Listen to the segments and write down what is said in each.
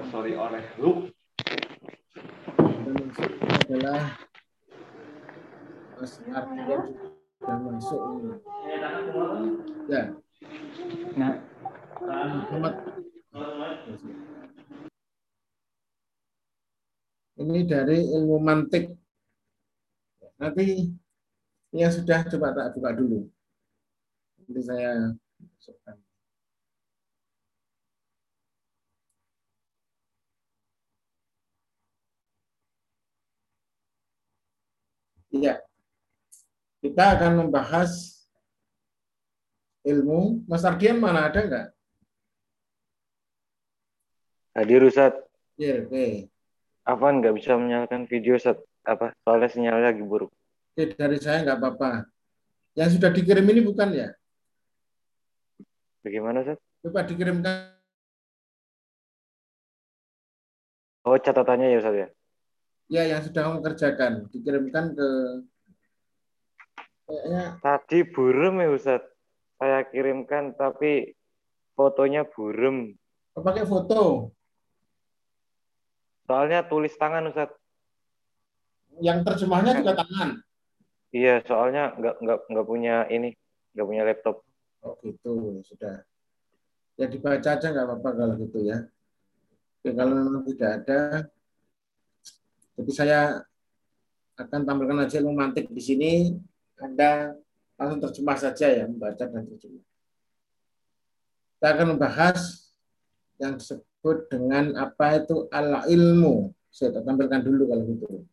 disponsori oleh Lu. adalah Mardian sudah masuk ini. Ya. Nah, Muhammad. Ini dari ilmu mantik. Nanti yang sudah coba tak buka dulu. Nanti saya masukkan. Iya. Kita akan membahas ilmu. Mas Ardian mana ada enggak? Hadir Ustaz. Iya, oke. Afan nggak bisa menyalakan video Ustaz. Apa? Soalnya sinyalnya lagi buruk. Oke, dari saya nggak apa-apa. Yang sudah dikirim ini bukan ya? Bagaimana Ustaz? Coba dikirimkan. Oh catatannya ya Ustaz ya? Ya, yang sudah kamu kerjakan. Dikirimkan ke... Kayaknya Tadi burem ya Ustaz. Saya kirimkan tapi fotonya burem. pakai foto. Soalnya tulis tangan Ustaz. Yang terjemahnya juga tangan. Iya, soalnya nggak nggak nggak punya ini, nggak punya laptop. Oh gitu, ya sudah. Ya dibaca aja nggak apa-apa kalau gitu ya. Oke, kalau memang tidak ada, jadi saya akan tampilkan aja ilmu mantik di sini. Anda langsung terjemah saja ya, membaca dan terjemah. Kita akan membahas yang disebut dengan apa itu al ilmu. Saya tampilkan dulu kalau gitu.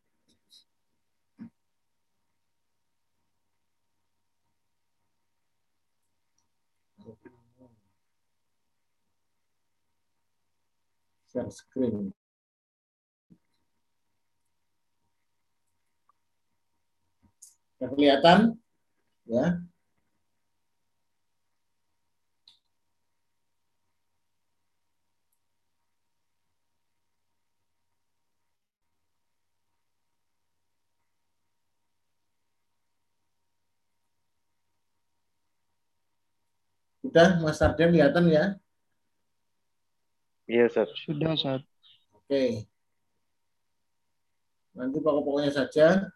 share screen. Sudah kelihatan? Ya. Sudah Mas Sardian kelihatan ya? Iya Ustaz. sudah saat Oke. Nanti pokok-pokoknya saja.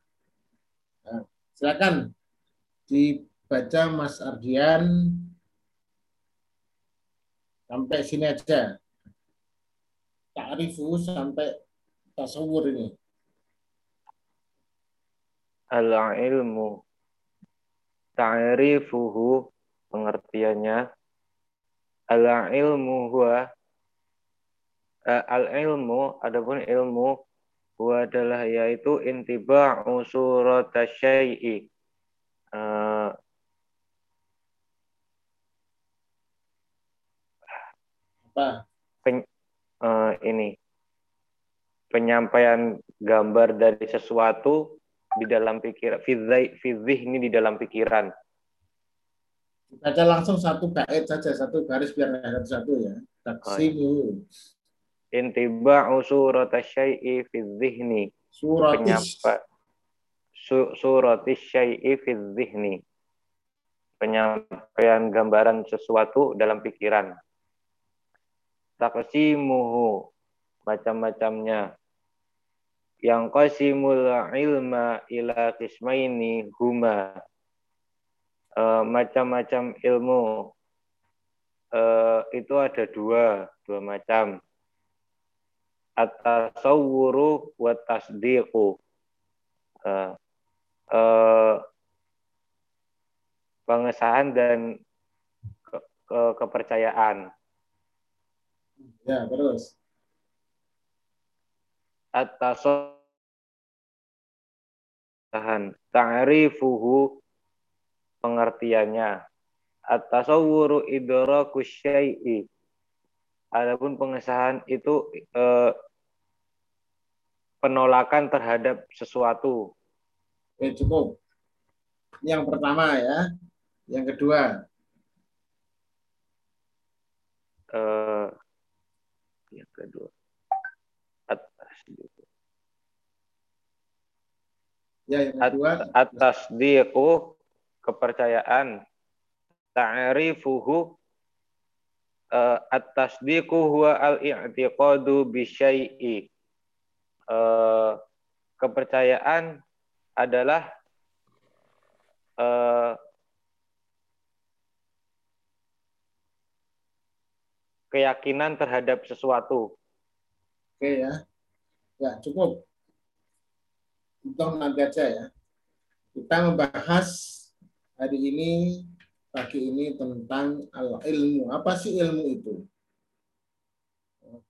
Nah, silakan dibaca Mas Ardian sampai sini aja. Ta'rifu sampai tasawur ini. Al-ilmu ta'rifuhu pengertiannya al-ilmu huwa eh, al-ilmu adapun ilmu adalah yaitu intiba'u surata syai'i Eh, Apa? eh, ini penyampaian gambar dari sesuatu di dalam pikiran fizih ini di dalam pikiran Baca langsung satu bait saja, satu garis biar satu-satu ya. Taksimu. Intiba'u surata syai'i fi dhihni. Penyampa su, surati syai'i fi dhihni. Penyampaian gambaran sesuatu dalam pikiran. Taksimuhu macam-macamnya. Yang qasimul ilma ila qismaini huma. Eh, macam-macam ilmu. Eh, itu ada dua dua macam at-tasawwuru wa tasdiqu. Eh, eh, pengesahan dan ke- ke- kepercayaan. Ya, terus. at-tasawwur ta'rifuhu pengertiannya. At-tasawwuru idraku syai'i adapun pengesahan itu eh, penolakan terhadap sesuatu Oke, cukup. Yang pertama ya. Yang kedua. eh, yang kedua atas Ya, yang kedua. atas diku kepercayaan ta'rifuhu uh, at-tasdiqu huwa al-i'tiqadu bi syai'i. Uh, kepercayaan adalah uh, keyakinan terhadap sesuatu. Oke ya. Ya, cukup. Untuk nanti aja ya. Kita membahas hari ini pagi ini tentang ilmu. Apa sih ilmu itu?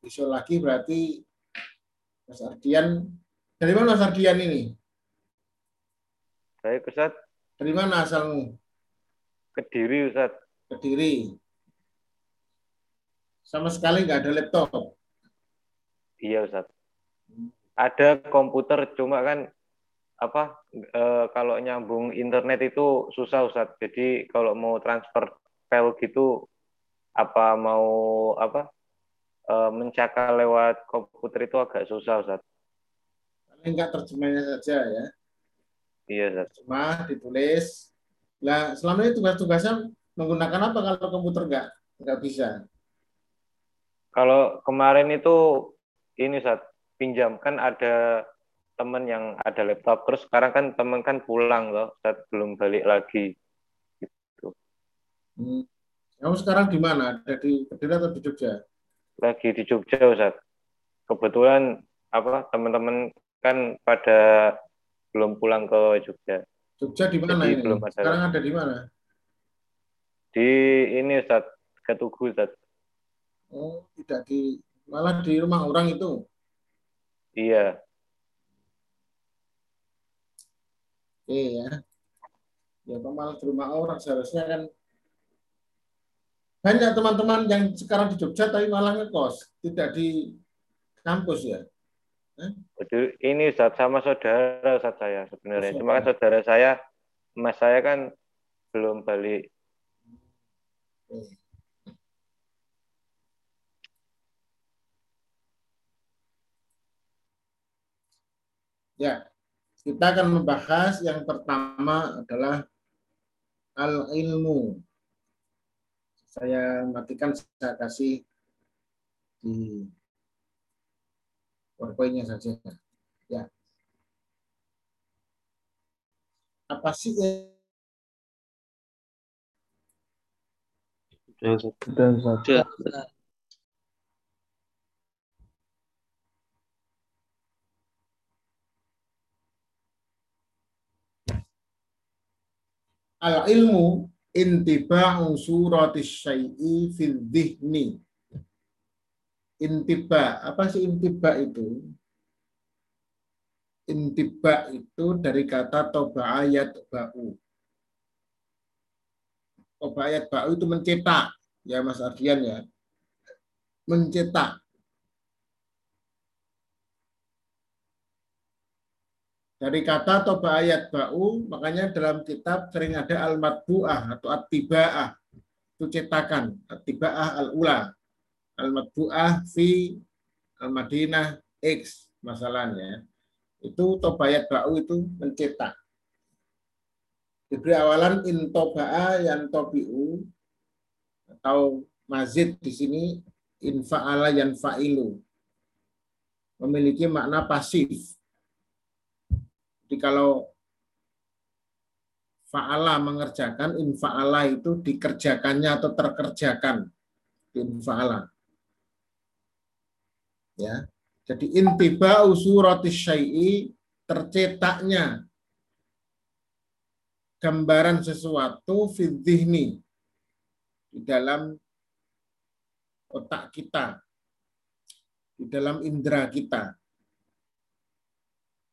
Besok lagi berarti Mas Ardian dari mana Mas Ardian ini? Baik Ustaz. Dari mana asalmu? Kediri Ustaz. Kediri. Sama sekali nggak ada laptop. Iya Ustaz. Ada komputer cuma kan apa e, kalau nyambung internet itu susah Ustaz. Jadi kalau mau transfer file gitu apa mau apa e, mencakar lewat komputer itu agak susah Ustaz. Enggak terjemahnya saja ya. Iya Ustaz. Cuma ditulis. Lah selama ini tugas-tugasnya menggunakan apa kalau komputer enggak enggak bisa? Kalau kemarin itu ini saat pinjam kan ada teman yang ada laptop terus sekarang kan teman kan pulang loh saat belum balik lagi gitu. Hmm. Kamu sekarang di mana? Ada di Kediri atau di Jogja? Lagi di Jogja Ustaz. Kebetulan apa teman-teman kan pada belum pulang ke Jogja. Jogja di mana Jadi ini? Belum ada sekarang ada di mana? Di ini Ustaz, Ketugu Ustaz. Oh, tidak di malah di rumah orang itu. Iya. Oke ya. Ya malah di rumah orang seharusnya kan banyak teman-teman yang sekarang di Jogja tapi malah ngekos, tidak di kampus ya. Jadi ini saat sama saudara saat saya sebenarnya. Cuma kan saudara saya, mas saya kan belum balik. Ya, kita akan membahas yang pertama adalah al-ilmu. Saya matikan, saya kasih di powerpoint saja. Ya. Apa sih Sudah, sudah. Al ilmu intiba'u surati syai'i fil dhihni. Intiba, apa sih intiba itu? Intiba itu dari kata toba ayat ba'u. Toba ayat ba'u itu mencetak, ya Mas Ardian ya. Mencetak. Dari kata toba ayat ba'u, makanya dalam kitab sering ada al-matbu'ah atau at-tiba'ah. Itu cetakan, at-tiba'ah al-ula. Al-matbu'ah fi al-Madinah X masalahnya. Itu toba ayat ba'u itu mencetak. Diberi awalan in toba'a yang tobi'u atau mazid di sini in fa'ala yang fa'ilu. Memiliki makna pasif jadi kalau fa'ala mengerjakan, infa'ala itu dikerjakannya atau terkerjakan. Infa'ala. Ya. Jadi intiba usuratis syai'i tercetaknya gambaran sesuatu fidhihni di dalam otak kita, di dalam indera kita.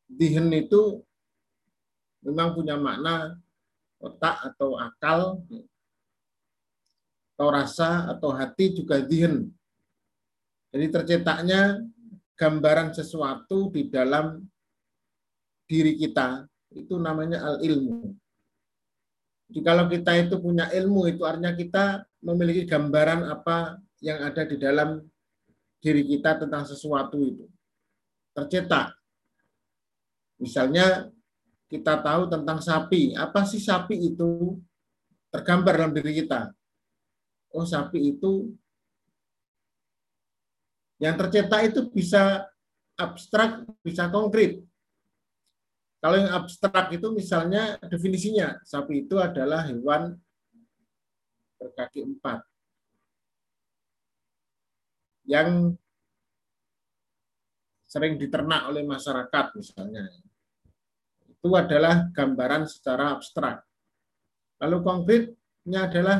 Dihen itu memang punya makna otak atau akal atau rasa atau hati juga dihen. Jadi tercetaknya gambaran sesuatu di dalam diri kita itu namanya al ilmu. Jadi kalau kita itu punya ilmu itu artinya kita memiliki gambaran apa yang ada di dalam diri kita tentang sesuatu itu. Tercetak. Misalnya kita tahu tentang sapi. Apa sih sapi itu? Tergambar dalam diri kita. Oh, sapi itu Yang tercetak itu bisa abstrak, bisa konkret. Kalau yang abstrak itu misalnya definisinya, sapi itu adalah hewan berkaki empat. Yang sering diternak oleh masyarakat misalnya. Itu adalah gambaran secara abstrak. Lalu konkretnya adalah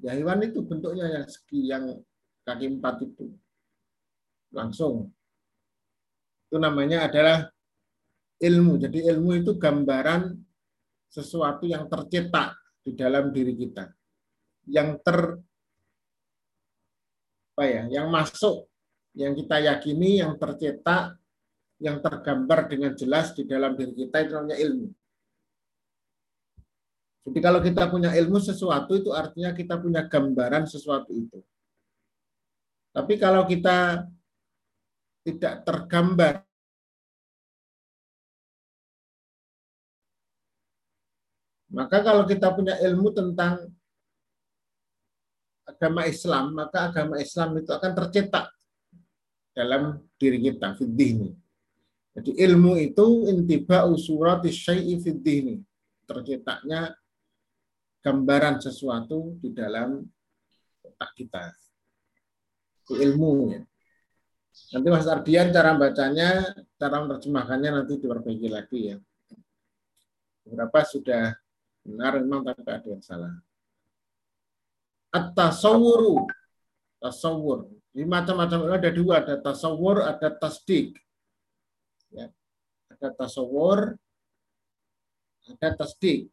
ya hewan itu bentuknya yang segi yang kaki empat itu langsung itu namanya adalah ilmu. Jadi ilmu itu gambaran sesuatu yang tercetak di dalam diri kita. Yang ter apa ya, yang masuk, yang kita yakini, yang tercetak, yang tergambar dengan jelas di dalam diri kita itu namanya ilmu. Jadi kalau kita punya ilmu sesuatu itu artinya kita punya gambaran sesuatu itu. Tapi kalau kita tidak tergambar Maka kalau kita punya ilmu tentang agama Islam, maka agama Islam itu akan tercetak dalam diri kita, ini. Jadi ilmu itu intiba usurati syai'i ini. Tercetaknya gambaran sesuatu di dalam otak kita. Itu ilmu. Nanti Mas Ardian cara bacanya, cara menerjemahkannya nanti diperbaiki lagi ya. Beberapa sudah benar memang tapi ada yang salah. At-tasawwuru. Tasawwur. Ini macam-macam ada dua, ada tasawwur, ada tasdik. Ada tasawwur, ada tasdik.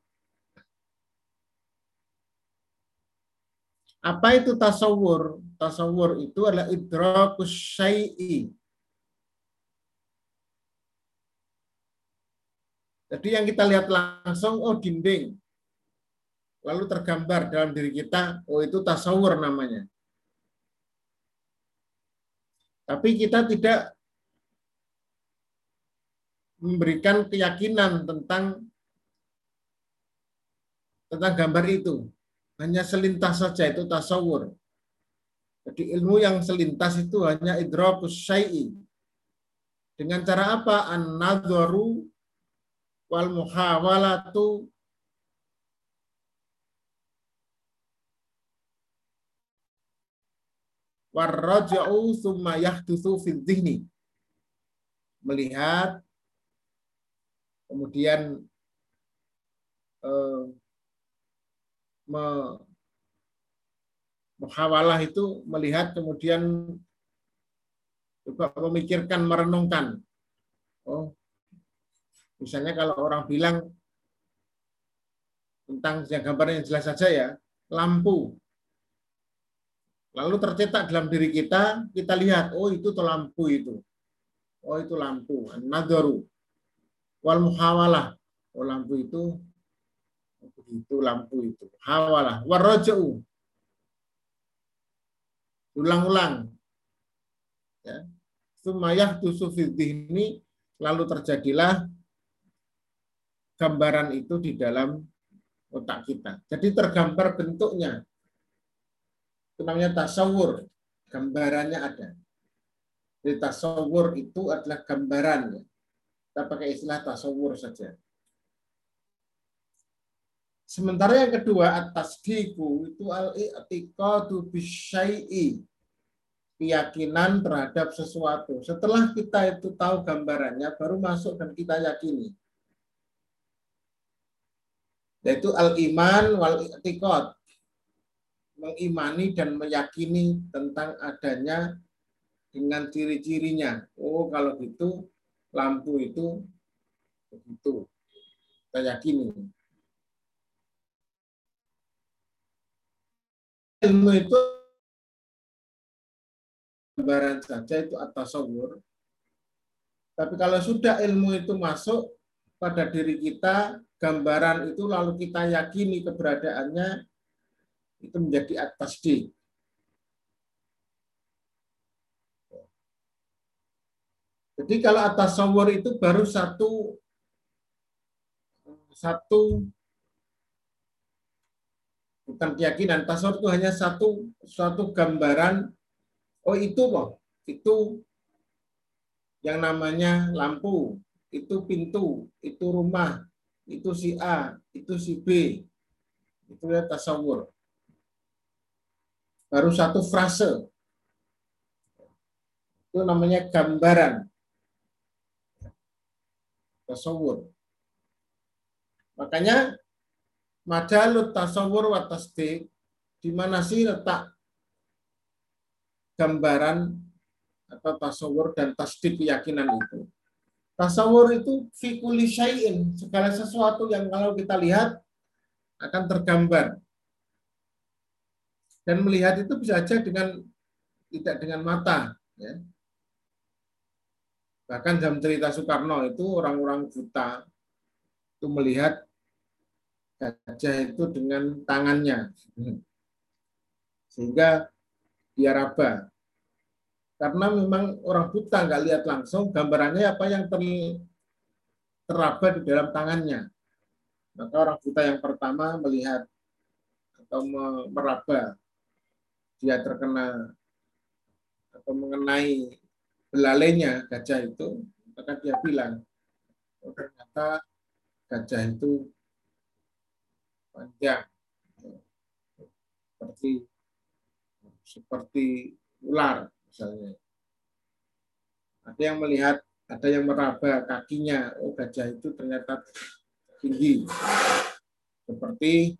Apa itu tasawur? Tasawur itu adalah idrakus syai'i. Jadi yang kita lihat langsung, oh dinding. Lalu tergambar dalam diri kita, oh itu tasawur namanya. Tapi kita tidak memberikan keyakinan tentang tentang gambar itu hanya selintas saja itu tasawur. Jadi ilmu yang selintas itu hanya idrakus syai'i. Dengan cara apa? An-nadharu wal muhawalatu warraja'u thumma yahdutsu fi dhihni. Melihat kemudian eh, muhawalah itu melihat kemudian coba memikirkan, merenungkan. Oh, misalnya kalau orang bilang tentang yang gambar yang jelas saja ya, lampu. Lalu tercetak dalam diri kita, kita lihat, oh itu tuh lampu itu. Oh itu lampu, nadaru. Wal muhawalah. Oh lampu itu itu lampu itu. Hawalah. Warroja'u. Ulang-ulang. Ya. Sumayah ini lalu terjadilah gambaran itu di dalam otak kita. Jadi tergambar bentuknya. Itu namanya tasawur. Gambarannya ada. Jadi tasawur itu adalah gambaran. Kita pakai istilah tasawur saja. Sementara yang kedua atas diku itu al-i'tiqadu bisyai'i. Keyakinan terhadap sesuatu. Setelah kita itu tahu gambarannya baru masuk dan kita yakini. Yaitu al-iman wal i'tiqad. Mengimani dan meyakini tentang adanya dengan ciri-cirinya. Oh, kalau gitu lampu itu begitu. Kita yakini. ilmu itu gambaran saja itu atas tasawur. Tapi kalau sudah ilmu itu masuk pada diri kita, gambaran itu lalu kita yakini keberadaannya, itu menjadi atas di. Jadi kalau atas tasawur itu baru satu satu bukan keyakinan. Tasawuf itu hanya satu suatu gambaran. Oh itu loh itu yang namanya lampu, itu pintu, itu rumah, itu si A, itu si B. Itu ya tasawur. Baru satu frase. Itu namanya gambaran. Tasawur. Makanya madalut tasawur wa tasdik di mana sih letak gambaran atau tasawur dan tasdik keyakinan itu. Tasawur itu fikuli syai'in, segala sesuatu yang kalau kita lihat akan tergambar. Dan melihat itu bisa saja dengan tidak dengan mata. Ya. Bahkan dalam cerita Soekarno itu orang-orang buta itu melihat gajah itu dengan tangannya. Sehingga dia raba. Karena memang orang buta nggak lihat langsung gambarannya apa yang ter, teraba di dalam tangannya. Maka orang buta yang pertama melihat atau meraba dia terkena atau mengenai belalainya gajah itu, maka dia bilang, oh, ternyata gajah itu panjang seperti seperti ular misalnya. Ada yang melihat, ada yang meraba kakinya, oh gajah itu ternyata tinggi seperti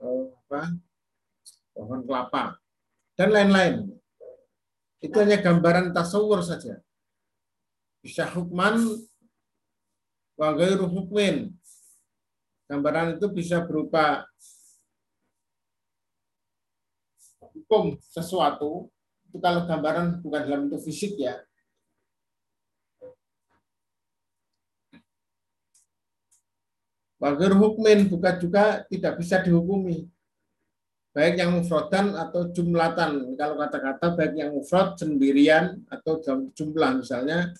oh, apa pohon kelapa dan lain-lain. Itu hanya gambaran tasawur saja. Bisa hukman wa hukmin Gambaran itu bisa berupa hukum sesuatu, itu kalau gambaran bukan dalam bentuk fisik ya. Wakil hukmin bukan juga tidak bisa dihukumi. Baik yang mufrodan atau jumlatan. Kalau kata-kata baik yang mufrad sendirian atau jumlah misalnya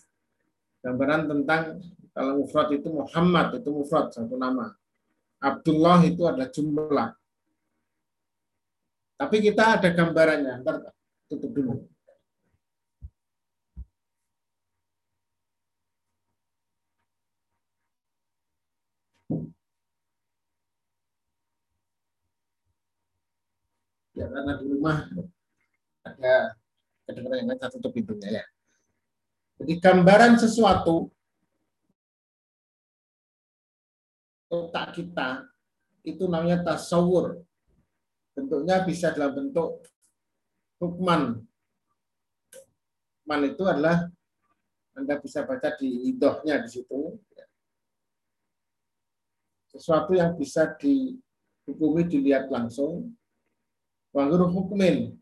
gambaran tentang kalau mufrad itu Muhammad itu mufrad satu nama. Abdullah itu ada jumlah. Tapi kita ada gambarannya. Ntar tutup dulu. Ya, karena di rumah ada kedengaran yang lain, saya tutup pintunya ya. Jadi gambaran sesuatu otak kita itu namanya tasawur. Bentuknya bisa dalam bentuk hukman. Hukman itu adalah Anda bisa baca di idohnya di situ. Sesuatu yang bisa dihukumi dilihat langsung. Wangur hukmin.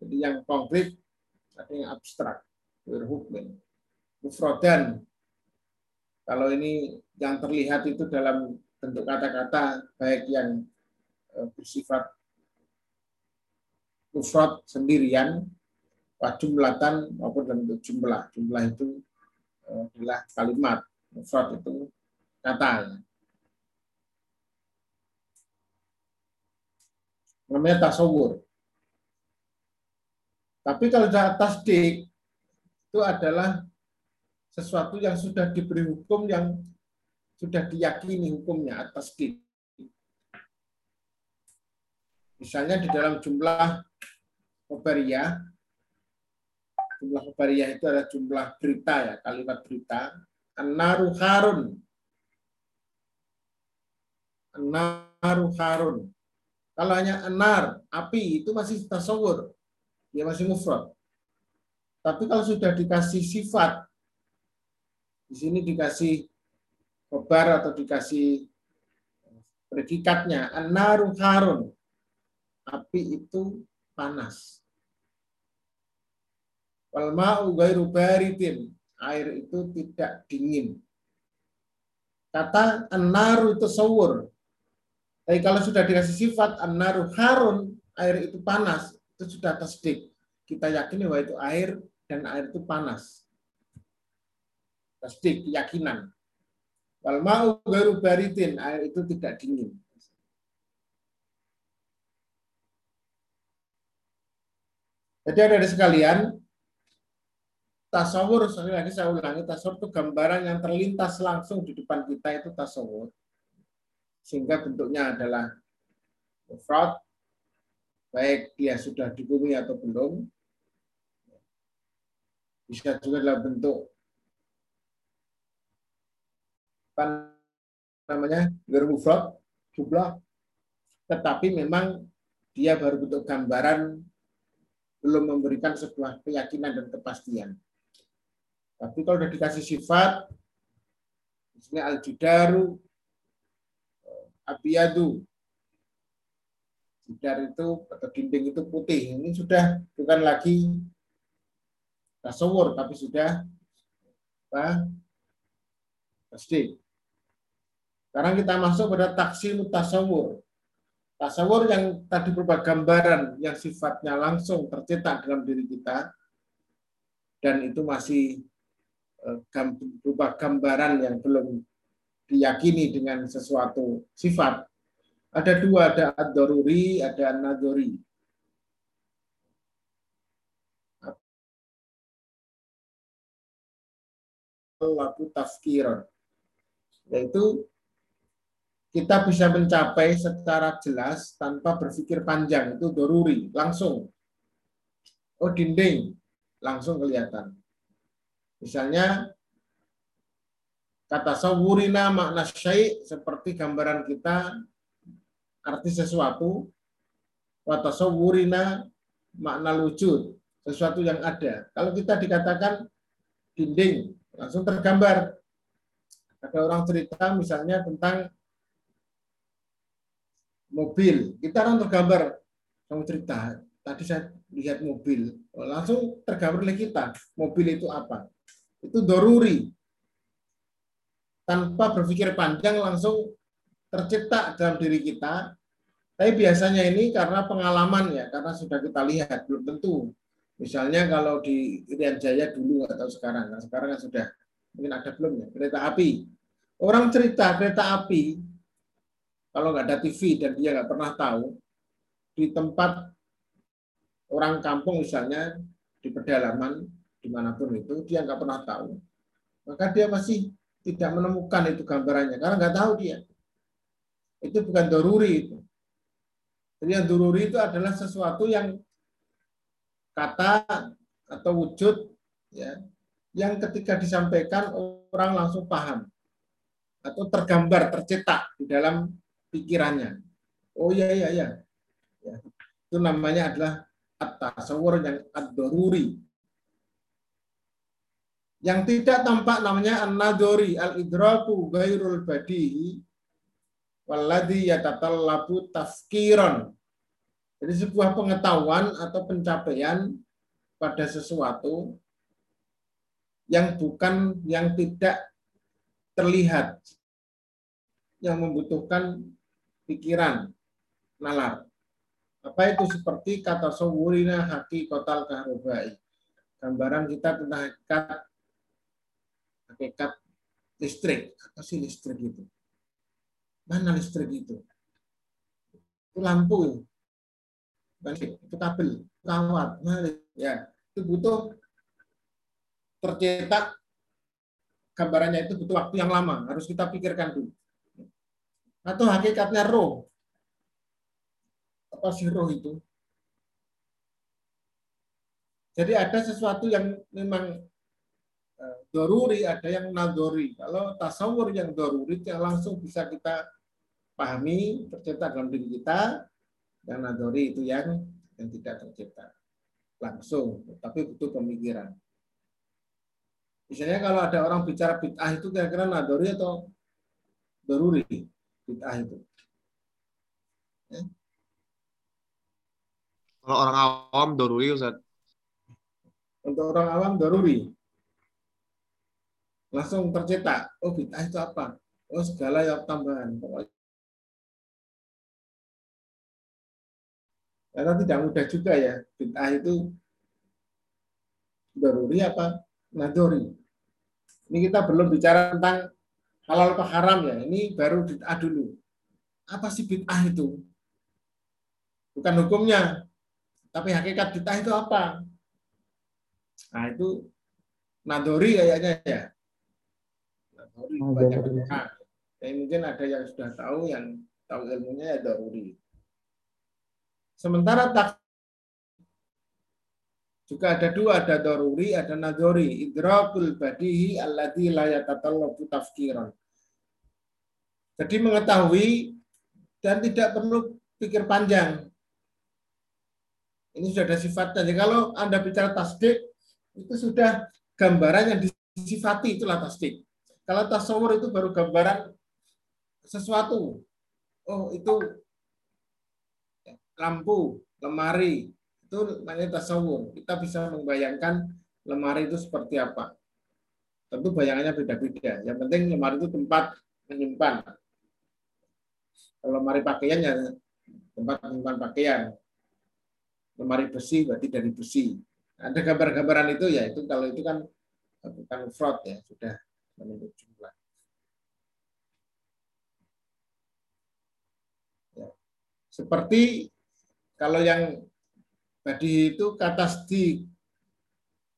Jadi yang konkret, ada yang abstrak. Hukmin. Mufrodan. Kalau ini yang terlihat itu dalam bentuk kata-kata baik yang eh, bersifat mufrad sendirian, jumlatan maupun dalam bentuk jumlah. Jumlah itu eh, adalah kalimat, mufrad itu kata. Namanya tasawur. Tapi kalau atas dik itu adalah sesuatu yang sudah diberi hukum yang sudah diyakini hukumnya atas di Misalnya di dalam jumlah khobariyah, jumlah khobariyah itu adalah jumlah berita ya, kalimat berita. An-naru harun. An-naru harun. Kalau hanya anar, api, itu masih tasawur. Dia masih mufrad. Tapi kalau sudah dikasih sifat, di sini dikasih kobar atau dikasih predikatnya anaru harun. Api itu panas. Wal ma'u ghairu baridin air itu tidak dingin. Kata anaru itu sawur tapi kalau sudah dikasih sifat anaru harun air itu panas itu sudah tasdik. Kita yakini bahwa itu air dan air itu panas. Tasdik keyakinan. Wal mau garu baritin, air itu tidak dingin. Jadi ada sekalian, tasawur sekali lagi saya ulangi tasawur itu gambaran yang terlintas langsung di depan kita itu tasawur sehingga bentuknya adalah fraud baik dia sudah di bumi atau belum bisa juga dalam bentuk apa namanya fraud jumlah tetapi memang dia baru bentuk gambaran belum memberikan sebuah keyakinan dan kepastian. Tapi kalau sudah dikasih sifat, misalnya al-jidaru, abiyadu, jidar itu atau dinding itu putih. Ini sudah bukan lagi tasawur, tapi sudah apa? Sekarang kita masuk pada taksi tasawur. Tasawur yang tadi berupa gambaran yang sifatnya langsung tercetak dalam diri kita, dan itu masih Eh, berupa gambaran yang belum diyakini dengan sesuatu sifat. Ada dua, ada ad-daruri, ada an-nadori. Laku tafkiran. Yaitu kita bisa mencapai secara jelas tanpa berpikir panjang. Itu doruri, langsung. Oh dinding, langsung kelihatan. Misalnya kata sawurina makna syai seperti gambaran kita arti sesuatu kata sawurina makna wujud sesuatu yang ada. Kalau kita dikatakan dinding langsung tergambar. Ada orang cerita misalnya tentang mobil. Kita orang tergambar kamu cerita. Tadi saya lihat mobil, langsung tergambar oleh kita. Mobil itu apa? itu doruri. Tanpa berpikir panjang langsung tercetak dalam diri kita. Tapi biasanya ini karena pengalaman ya, karena sudah kita lihat, belum tentu. Misalnya kalau di Irian Jaya dulu atau sekarang, nah sekarang kan sudah mungkin ada belum ya, kereta api. Orang cerita kereta api, kalau nggak ada TV dan dia nggak pernah tahu, di tempat orang kampung misalnya di pedalaman di mana pun itu dia nggak pernah tahu maka dia masih tidak menemukan itu gambarannya karena nggak tahu dia. Itu bukan doruri itu. Jadi yang doruri itu adalah sesuatu yang kata atau wujud ya yang ketika disampaikan orang langsung paham atau tergambar tercetak di dalam pikirannya. Oh iya iya iya. Ya. itu namanya adalah at-tasawur yang ad-doruri yang tidak tampak namanya an-nadori al-idraku gairul badihi walladhi yatatallabu tafkiran. Jadi sebuah pengetahuan atau pencapaian pada sesuatu yang bukan yang tidak terlihat yang membutuhkan pikiran nalar. Apa itu seperti kata sawurina haki kotal kahrobai. Gambaran kita tentang hakikat hakikat listrik. Apa sih listrik itu? Mana listrik itu? Itu lampu. Itu kabel, kawat. Nah, ya, itu butuh tercetak gambarannya itu butuh waktu yang lama. Harus kita pikirkan dulu. Atau hakikatnya roh. Apa sih roh itu? Jadi ada sesuatu yang memang doruri, ada yang nadori. Kalau tasawur yang doruri yang langsung bisa kita pahami, tercetak dalam diri kita, yang nadori itu yang yang tidak tercetak langsung, tapi butuh pemikiran. Misalnya kalau ada orang bicara bid'ah itu kira-kira nadori atau doruri bid'ah itu. Ya. Kalau orang awam doruri Ustaz. Untuk orang awam doruri langsung tercetak. Oh bid'ah itu apa? Oh segala yang tambahan. Karena tidak mudah juga ya. Bid'ah itu daruri apa? Nadori. Ini kita belum bicara tentang halal atau haram ya. Ini baru bid'ah dulu. Apa sih bid'ah itu? Bukan hukumnya. Tapi hakikat bid'ah itu apa? Nah itu nadori kayaknya ya. Oh, banyak daruri. nah, ya, mungkin ada yang sudah tahu yang tahu ilmunya ya daruri. Sementara tak juga ada dua, ada daruri, ada nadori. Idrakul badihi alladhi la yatatallabu tafkiran. Jadi mengetahui dan tidak perlu pikir panjang. Ini sudah ada sifatnya. Jadi kalau Anda bicara tasdik, itu sudah gambaran yang disifati, itulah tasdik. Kalau tasawur itu baru gambaran sesuatu. Oh, itu lampu, lemari, itu namanya tasawur. Kita bisa membayangkan lemari itu seperti apa. Tentu bayangannya beda-beda. Yang penting lemari itu tempat menyimpan. Kalau lemari pakaian ya tempat menyimpan pakaian. Lemari besi berarti dari besi. Ada gambar-gambaran itu ya itu kalau itu kan bukan fraud ya sudah menurut jumlah. Ya. Seperti kalau yang tadi itu kata sti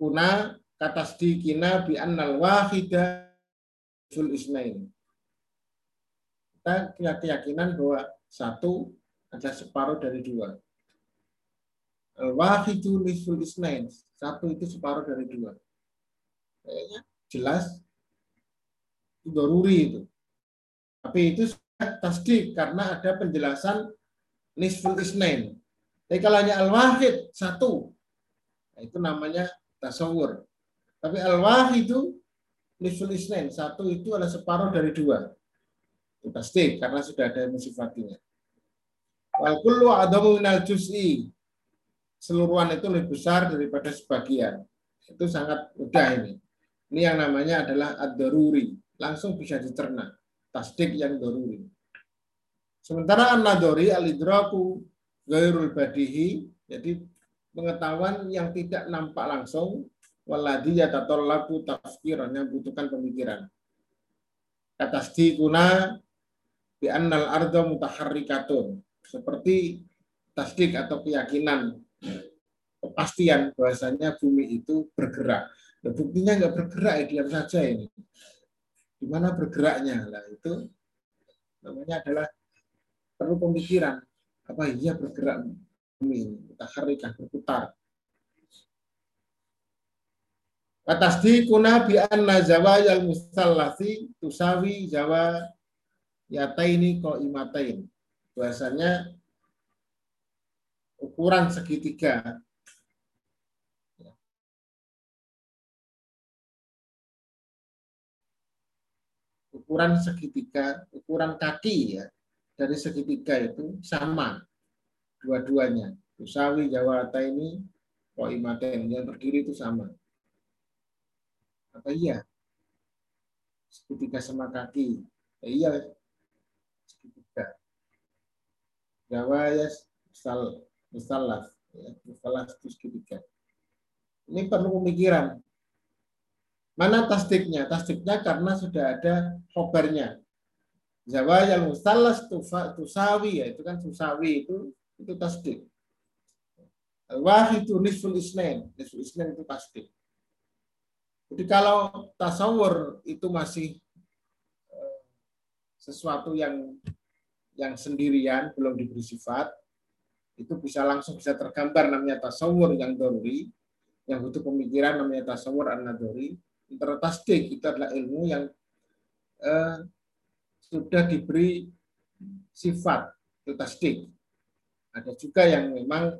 kuna kata sti kina bi annal wahida sul isnain. Kita punya keyakinan bahwa satu adalah separuh dari dua. Al-wahidu isnain. Satu itu separuh dari dua. Kayaknya jelas itu doruri itu. Tapi itu tasdik karena ada penjelasan nisful isnain. Tapi kalau hanya al-wahid satu, nah itu namanya tasawur. Tapi al-wahidu nisful isnain. Satu itu adalah separuh dari dua. Itu tasdik karena sudah ada sifatinya. Wal kullu adamu minal juz'i seluruhan itu lebih besar daripada sebagian. Itu sangat mudah ini. Ini yang namanya adalah ad-daruri. Langsung bisa dicerna. Tasdik yang daruri. Sementara an-nadori al-idraku gairul badihi. Jadi pengetahuan yang tidak nampak langsung waladi yatatollabu tafkiran yang butuhkan pemikiran. Katasdikuna bi annal arda mutaharrikatun. Seperti tasdik atau keyakinan kepastian bahwasanya bumi itu bergerak. Nah, buktinya nggak bergerak ya diam saja ini. Di mana bergeraknya? Lah itu namanya adalah perlu pemikiran. Apa iya bergerak bumi ini? Mutaharrikah berputar. Atasdi kuna bi anna zawayal mustallasi tusawi jawa yataini ko imatain. Bahasanya ukuran segitiga ukuran segitiga, ukuran kaki ya dari segitiga itu sama dua-duanya. Usawi Jawa ini Koimaten yang terdiri itu sama. Apa iya? Segitiga sama kaki. Ya, iya, segitiga. Jawa ya misal misalah ya, misalah itu segitiga. Ini perlu pemikiran. Mana tasdiknya? Tasdiknya karena sudah ada khobarnya. Jawa yang mustalas tusawi, ya itu kan tusawi itu itu tasdik. Wahidu nisful isnain, nisful isnain itu tasdik. Jadi kalau tasawur itu masih eh, sesuatu yang yang sendirian belum diberi sifat, itu bisa langsung bisa tergambar namanya tasawur yang doruri, yang butuh pemikiran namanya tasawur an-nadori, antara tasdik itu adalah ilmu yang eh, sudah diberi sifat tasdik. Ada juga yang memang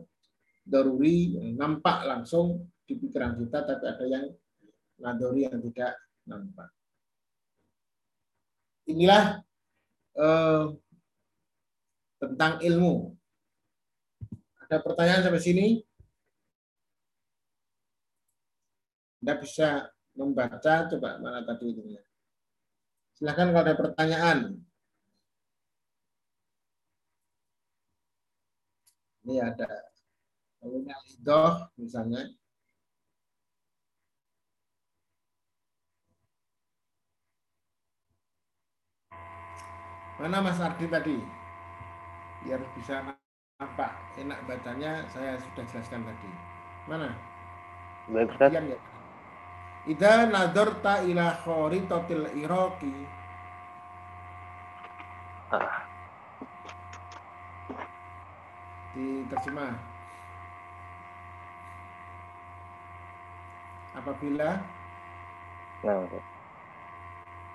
daruri yang nampak langsung di pikiran kita, tapi ada yang nadori yang tidak nampak. Inilah eh, tentang ilmu. Ada pertanyaan sampai sini? Anda bisa membaca, coba mana tadi itu ya. Silahkan kalau ada pertanyaan. Ini ada Lalunya lidoh misalnya. Mana Mas Ardi tadi? Biar bisa nampak enak bacanya, saya sudah jelaskan tadi. Mana? Baik, Ustaz. Ya? Ida nadarta ila kharitatil Iraqi Ah, diterjemah. Apabila nah.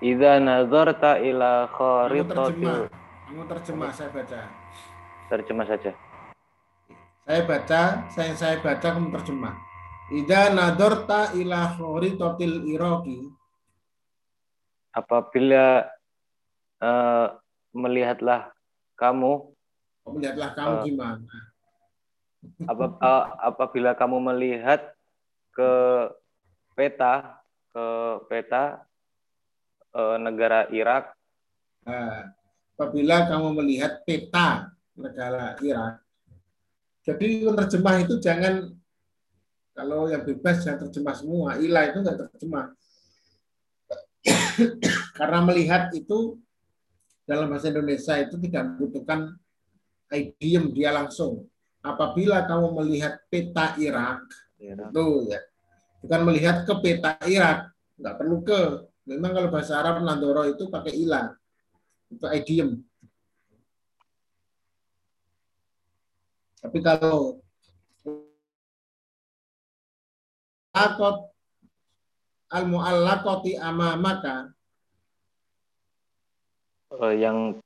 Idza nazarta ila terjemah, kharitatil kamu terjemah saya baca. terjemah saja. Saya baca, saya saya baca kamu terjemah. Ida nadarta ila kharitatil Iraqi Apabila eh, melihatlah kamu melihatlah kamu Eh. gimana. apa, eh, apabila kamu melihat ke peta ke peta eh, negara Irak Nah, apabila kamu melihat peta negara Irak. Jadi menerjemah itu jangan kalau yang bebas jangan terjemah semua. Ilah itu nggak terjemah. Karena melihat itu dalam bahasa Indonesia itu tidak membutuhkan idiom dia langsung. Apabila kamu melihat peta Irak, itu ya bukan melihat ke peta Irak, nggak perlu ke. Memang kalau bahasa Arab Nandoro itu pakai ilah itu idiom. Tapi kalau akot al muallaqati amamaka. Eh, yang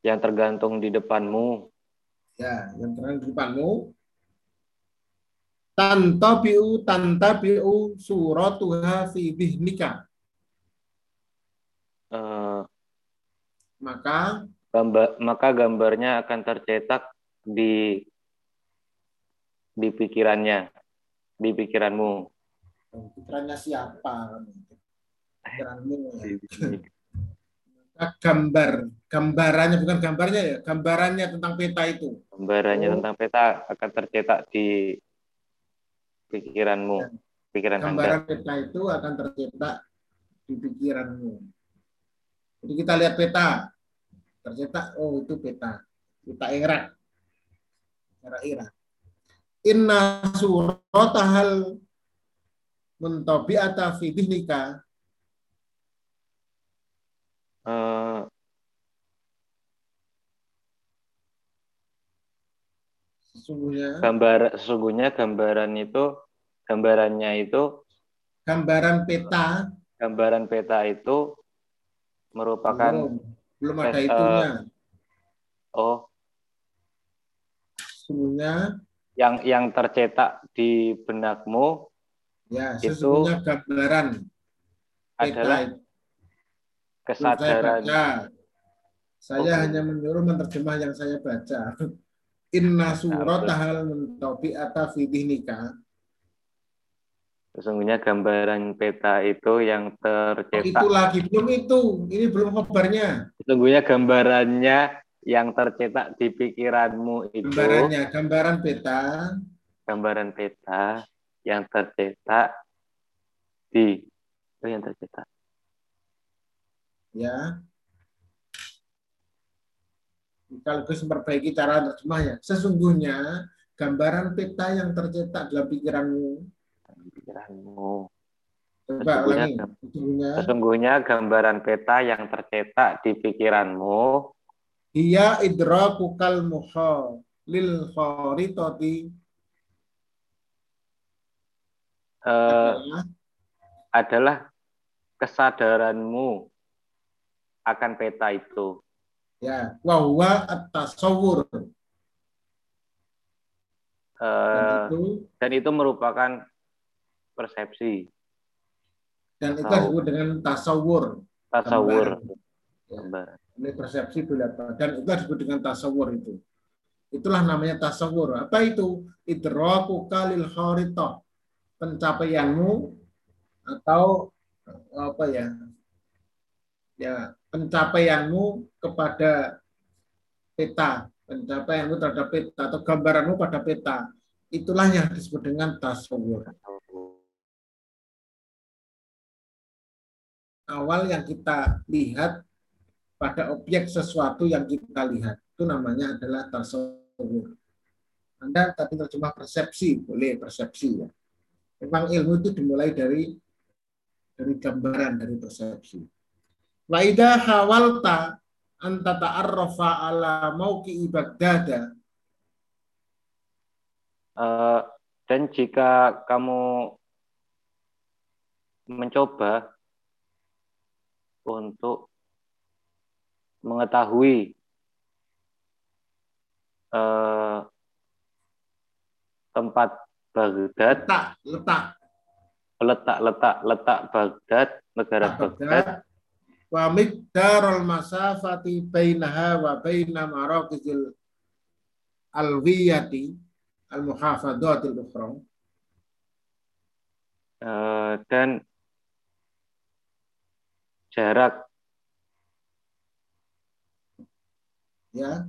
yang tergantung di depanmu. Ya yang terang di depanmu. Tantabiu tantabiu suratuha fi dhihnika eh, maka? gambar maka gambarnya akan tercetak di di pikirannya di pikiranmu. Pikirannya siapa? Pikiranmu ya. Maka gambar. Gambarannya bukan gambarnya ya? Gambarannya tentang peta itu. Gambarannya Oh. tentang peta akan tercetak di pikiranmu. Pikiran anda. Gambaran peta itu akan tercetak di pikiranmu. Jadi kita lihat peta, tercetak, oh itu peta, peta Irak, era Irak. Inna suratahal muntabi'ata fi dhihnika. Eh, sesungguhnya gambar sesungguhnya gambaran itu gambarannya itu gambaran peta. Gambaran peta itu merupakan belum, belum ada eh, itunya. oh. Sesungguhnya yang yang tercetak di benakmu ya Itu gambaran adalah kesadaran Saya, baca. saya Oh. hanya menyuruh menerjemah yang saya baca. Inna surat hal muntabi'ata fi dhihnika. sesungguhnya gambaran peta itu yang Oh, tercetak itu lagi belum itu. Ini belum kabarnya. sesungguhnya gambarannya yang tercetak di pikiranmu itu Gambarannya, gambaran peta gambaran peta yang tercetak di oh, yang tercetak ya. Sekaligus memperbaiki cara terjemahnya. Sesungguhnya gambaran peta yang tercetak dalam pikiranmu. di pikiranmu Coba Sesungguhnya ulangi. gam- Sesungguhnya sesungguhnya gambaran peta yang tercetak di pikiranmu Dia idrakukal muha lil kharitati. Eh, adalah adalah kesadaranmu akan peta itu. Ya wahwa at-tasawwur. Eh, dan itu dan itu merupakan persepsi. Dan itu disebut dengan tasawur tasawur Ya. gambaran ini persepsi belakang dan itu disebut dengan tasawur itu. Itulah namanya tasawur apa itu? Idraku kalil kharitah pencapaianmu atau apa ya? Ya pencapaianmu kepada peta. Pencapaianmu terhadap peta atau gambaranmu pada peta. Itulah yang disebut dengan tasawur awal yang kita lihat pada objek sesuatu yang kita lihat itu namanya adalah tasawur. Anda tadi terjemah persepsi, boleh persepsi ya. Memang ilmu itu dimulai dari dari gambaran, dari persepsi. Wa hawalta an tata'arrafa ala mauqi'i Baghdad Eh, dan jika kamu mencoba untuk mengetahui eh, tempat Baghdad, letak letak. Letak letak letak Baghdad, negara letak Baghdad, Baghdad. Wa miqdarul masafati bainaha wa baina maraqizil alwiyati al muhafadatil ukhra. Eh, dan jarak ya.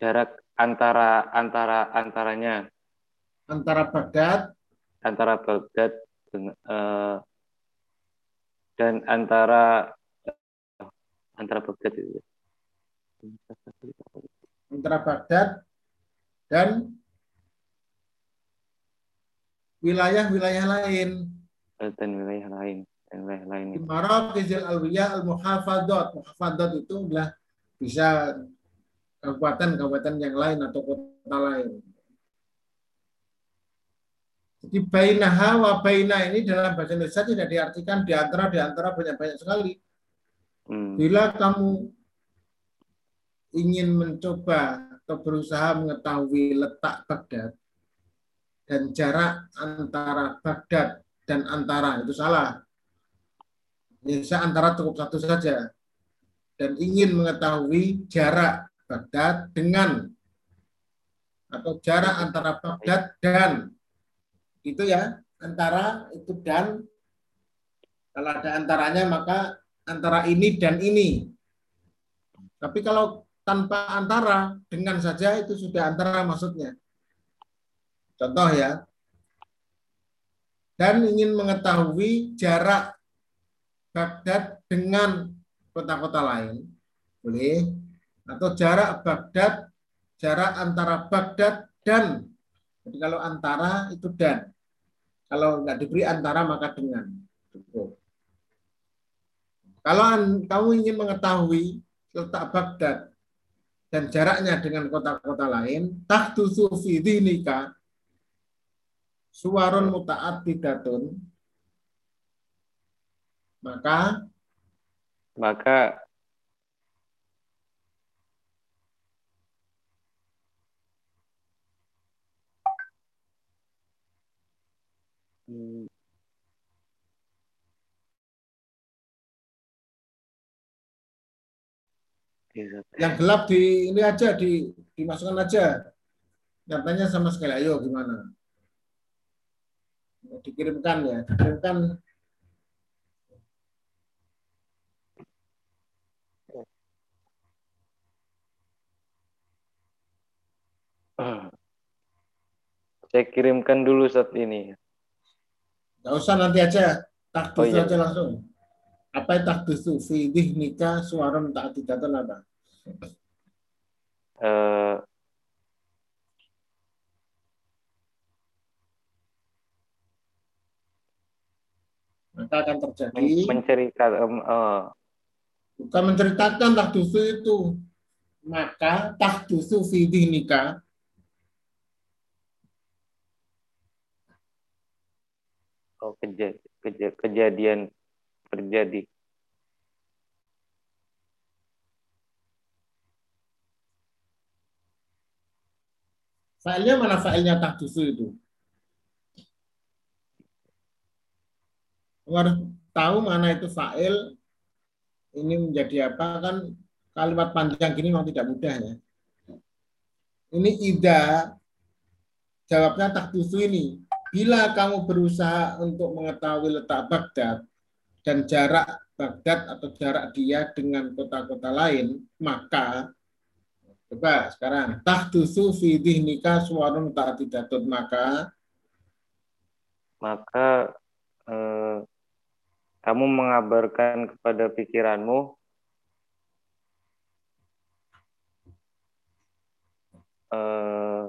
Jarak antara antara antaranya? Antara Baghdad. Antara Baghdad dengan, eh, dan antara antara Baghdad itu antara Baghdad dan wilayah-wilayah lain. Dan wilayah lain dan wilayah lain. Di Maraqizil Alwiyah Al-Muhafadat. Muhafadat itu adalah bisa kabupaten-kabupaten yang lain atau kota lain. Jadi bainaha wa baina ini dalam bahasa Indonesia tidak diartikan di antara di antara banyak-banyak sekali. Hmm. Bila kamu ingin mencoba atau berusaha mengetahui letak Baghdad dan jarak antara Baghdad dan antara itu salah. Indonesia antara cukup satu saja dan ingin mengetahui jarak Baghdad dengan atau jarak antara Baghdad dan itu ya antara itu dan kalau ada antaranya maka antara ini dan ini. Tapi kalau tanpa antara dengan saja itu sudah antara maksudnya. Contoh ya. Dan ingin mengetahui jarak Baghdad dengan kota-kota lain boleh atau jarak Baghdad jarak antara Baghdad dan jadi kalau antara itu dan. Kalau nggak diberi antara maka dengan. Cukup. Kalau kamu ingin mengetahui letak Baghdad dan jaraknya dengan kota-kota lain, tahtu sufi dinika suwarun muta'addidatun maka maka yang gelap di ini aja di dimasukkan aja. Nyatanya sama sekali ayo gimana? Dikirimkan ya dikirimkan Saya kirimkan dulu saat ini. Gak usah nanti aja takdus Oh, iya. aja langsung. Apa yang takdusu fi dihnika suaram ta'didatan apa? Eh, Maka akan terjadi men- menceritakan eh, bukan menceritakan takdusu itu. Maka takdusu fi dihnika oh, keja- keja- kejadian terjadi. Filenya mana filenya takdusu itu? Harus tahu mana itu file ini menjadi apa kan kalimat panjang gini memang tidak mudah ya. Ini ida jawabnya takdusu ini. Bila kamu berusaha untuk mengetahui letak Baghdad dan jarak Baghdad atau jarak dia dengan kota-kota lain, maka Coba sekarang tahdusu fi dihnika suwarun ta'tidatun maka Maka eh, kamu mengabarkan kepada pikiranmu eh,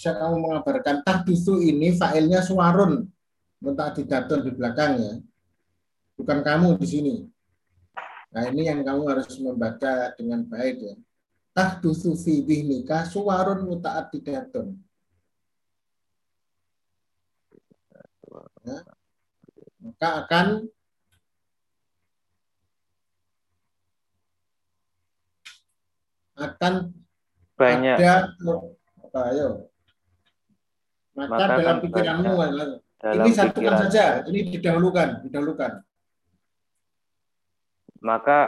bisa kamu mengabarkan tahdusu ini failnya suarun mutadidatun di belakang ya. Bukan kamu di sini. Nah ini yang kamu harus membaca dengan baik ya. Tahdusu fi bihnika suwarun mutadidatun. Ya. Maka akan akan banyak ada apa ayo maka, Maka dalam pikiranmu dalam ini satukan pikiran saja ini didahulukan didahulukan. Maka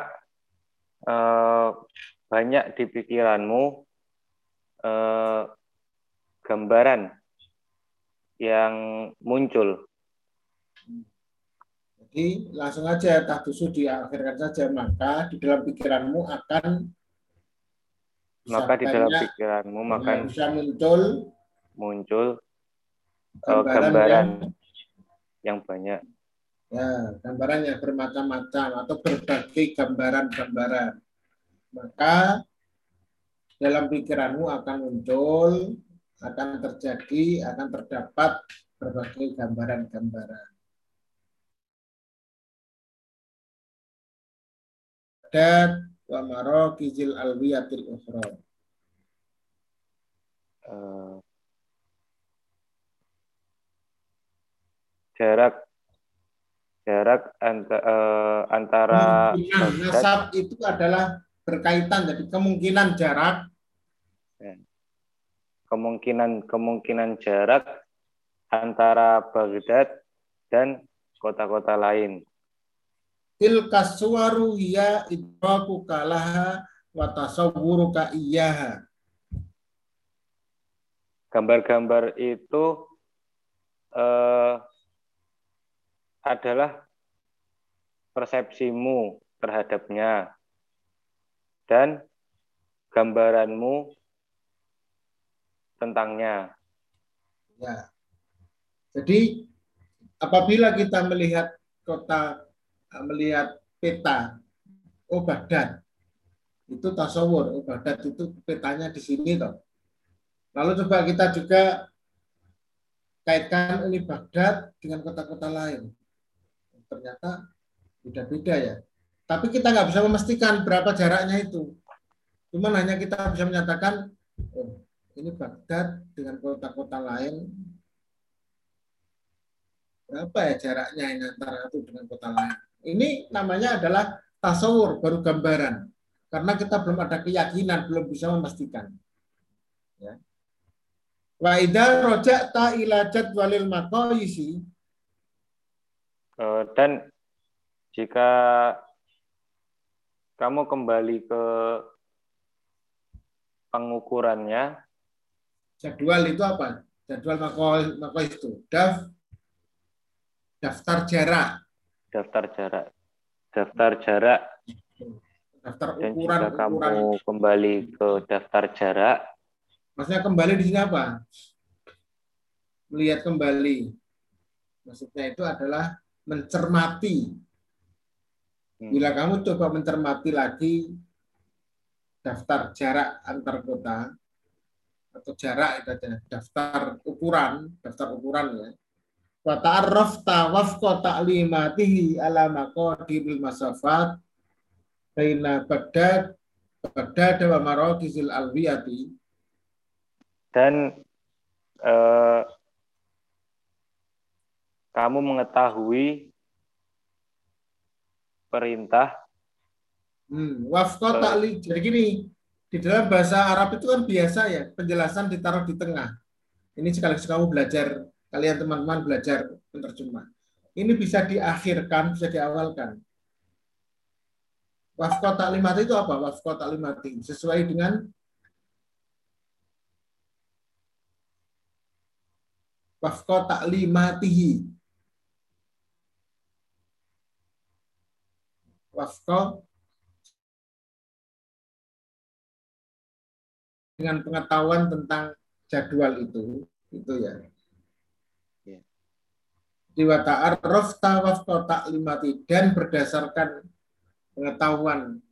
eh, banyak di pikiranmu eh, gambaran yang muncul. Jadi langsung aja tahdusu diakhirkan saja maka di dalam pikiranmu akan maka di dalam pikiranmu maka bisa muncul muncul eh, gambaran, gambaran. yang yang banyak. Ya gambaran yang bermacam-macam atau berbagai gambaran-gambaran. Maka dalam pikiranmu akan muncul akan terjadi akan terdapat berbagai gambaran-gambaran. Dan wa marokizil alwiyatil ukhra. Eh, jarak jarak anta, eh, antara kemungkinan nasab itu adalah berkaitan jadi kemungkinan jarak. Kemungkinan kemungkinan jarak antara Baghdad dan kota-kota lain. tilka suwaru hiya idraku kalaha wa tasawwuruka iyyaha Gambar-gambar itu eh, adalah persepsimu terhadapnya dan gambaranmu tentangnya. ya. Jadi apabila kita melihat kota melihat peta oh Baghdad. Itu tasawur oh Baghdad itu petanya di sini toh. Lalu coba kita juga kaitkan ini Baghdad dengan kota-kota lain ternyata beda-beda ya. Tapi kita nggak bisa memastikan berapa jaraknya itu. Cuman hanya kita bisa menyatakan oh ini Baghdad dengan kota-kota lain. Berapa ya jaraknya ini antara satu dengan kota lain? Ini namanya adalah tasawur baru gambaran. Karena kita belum ada keyakinan belum bisa memastikan. Ya. Wa idza raja'ta ila jadwalil Eh, dan jika kamu kembali ke pengukurannya, jadwal itu apa? Jadwal maqayis maqayis itu. Daf daftar jarak. daftar jarak, daftar jarak, daftar dan ukuran jika ukuran kamu kembali ke daftar jarak, maksudnya kembali di sini apa? Melihat kembali. Maksudnya itu adalah mencermati. Hmm. bila kamu coba mencermati lagi daftar jarak antar kota atau jarak itu ada daftar ukuran daftar ukuran ya. Wa ta'arrafta wafqa ta'limatihi ala maqadiril masafat baina Baghdad Baghdad wa marakizil alwiyati. Dan eh, kamu mengetahui perintah Hmm, wafqa Eh. ta'li. Jadi gini, di dalam bahasa Arab itu kan biasa ya, penjelasan ditaruh di tengah. Ini sekaligus kamu belajar, kalian teman-teman belajar penerjemah. Ini bisa diakhirkan, bisa diawalkan. Wafqa ta'limati itu apa? Wafqa ta'limati. Sesuai dengan wafqa ta'limatihi. Wafqa dengan pengetahuan tentang jadwal itu itu ya. Ya. Di wata'ar rofta wafqa ta'limati dan berdasarkan pengetahuan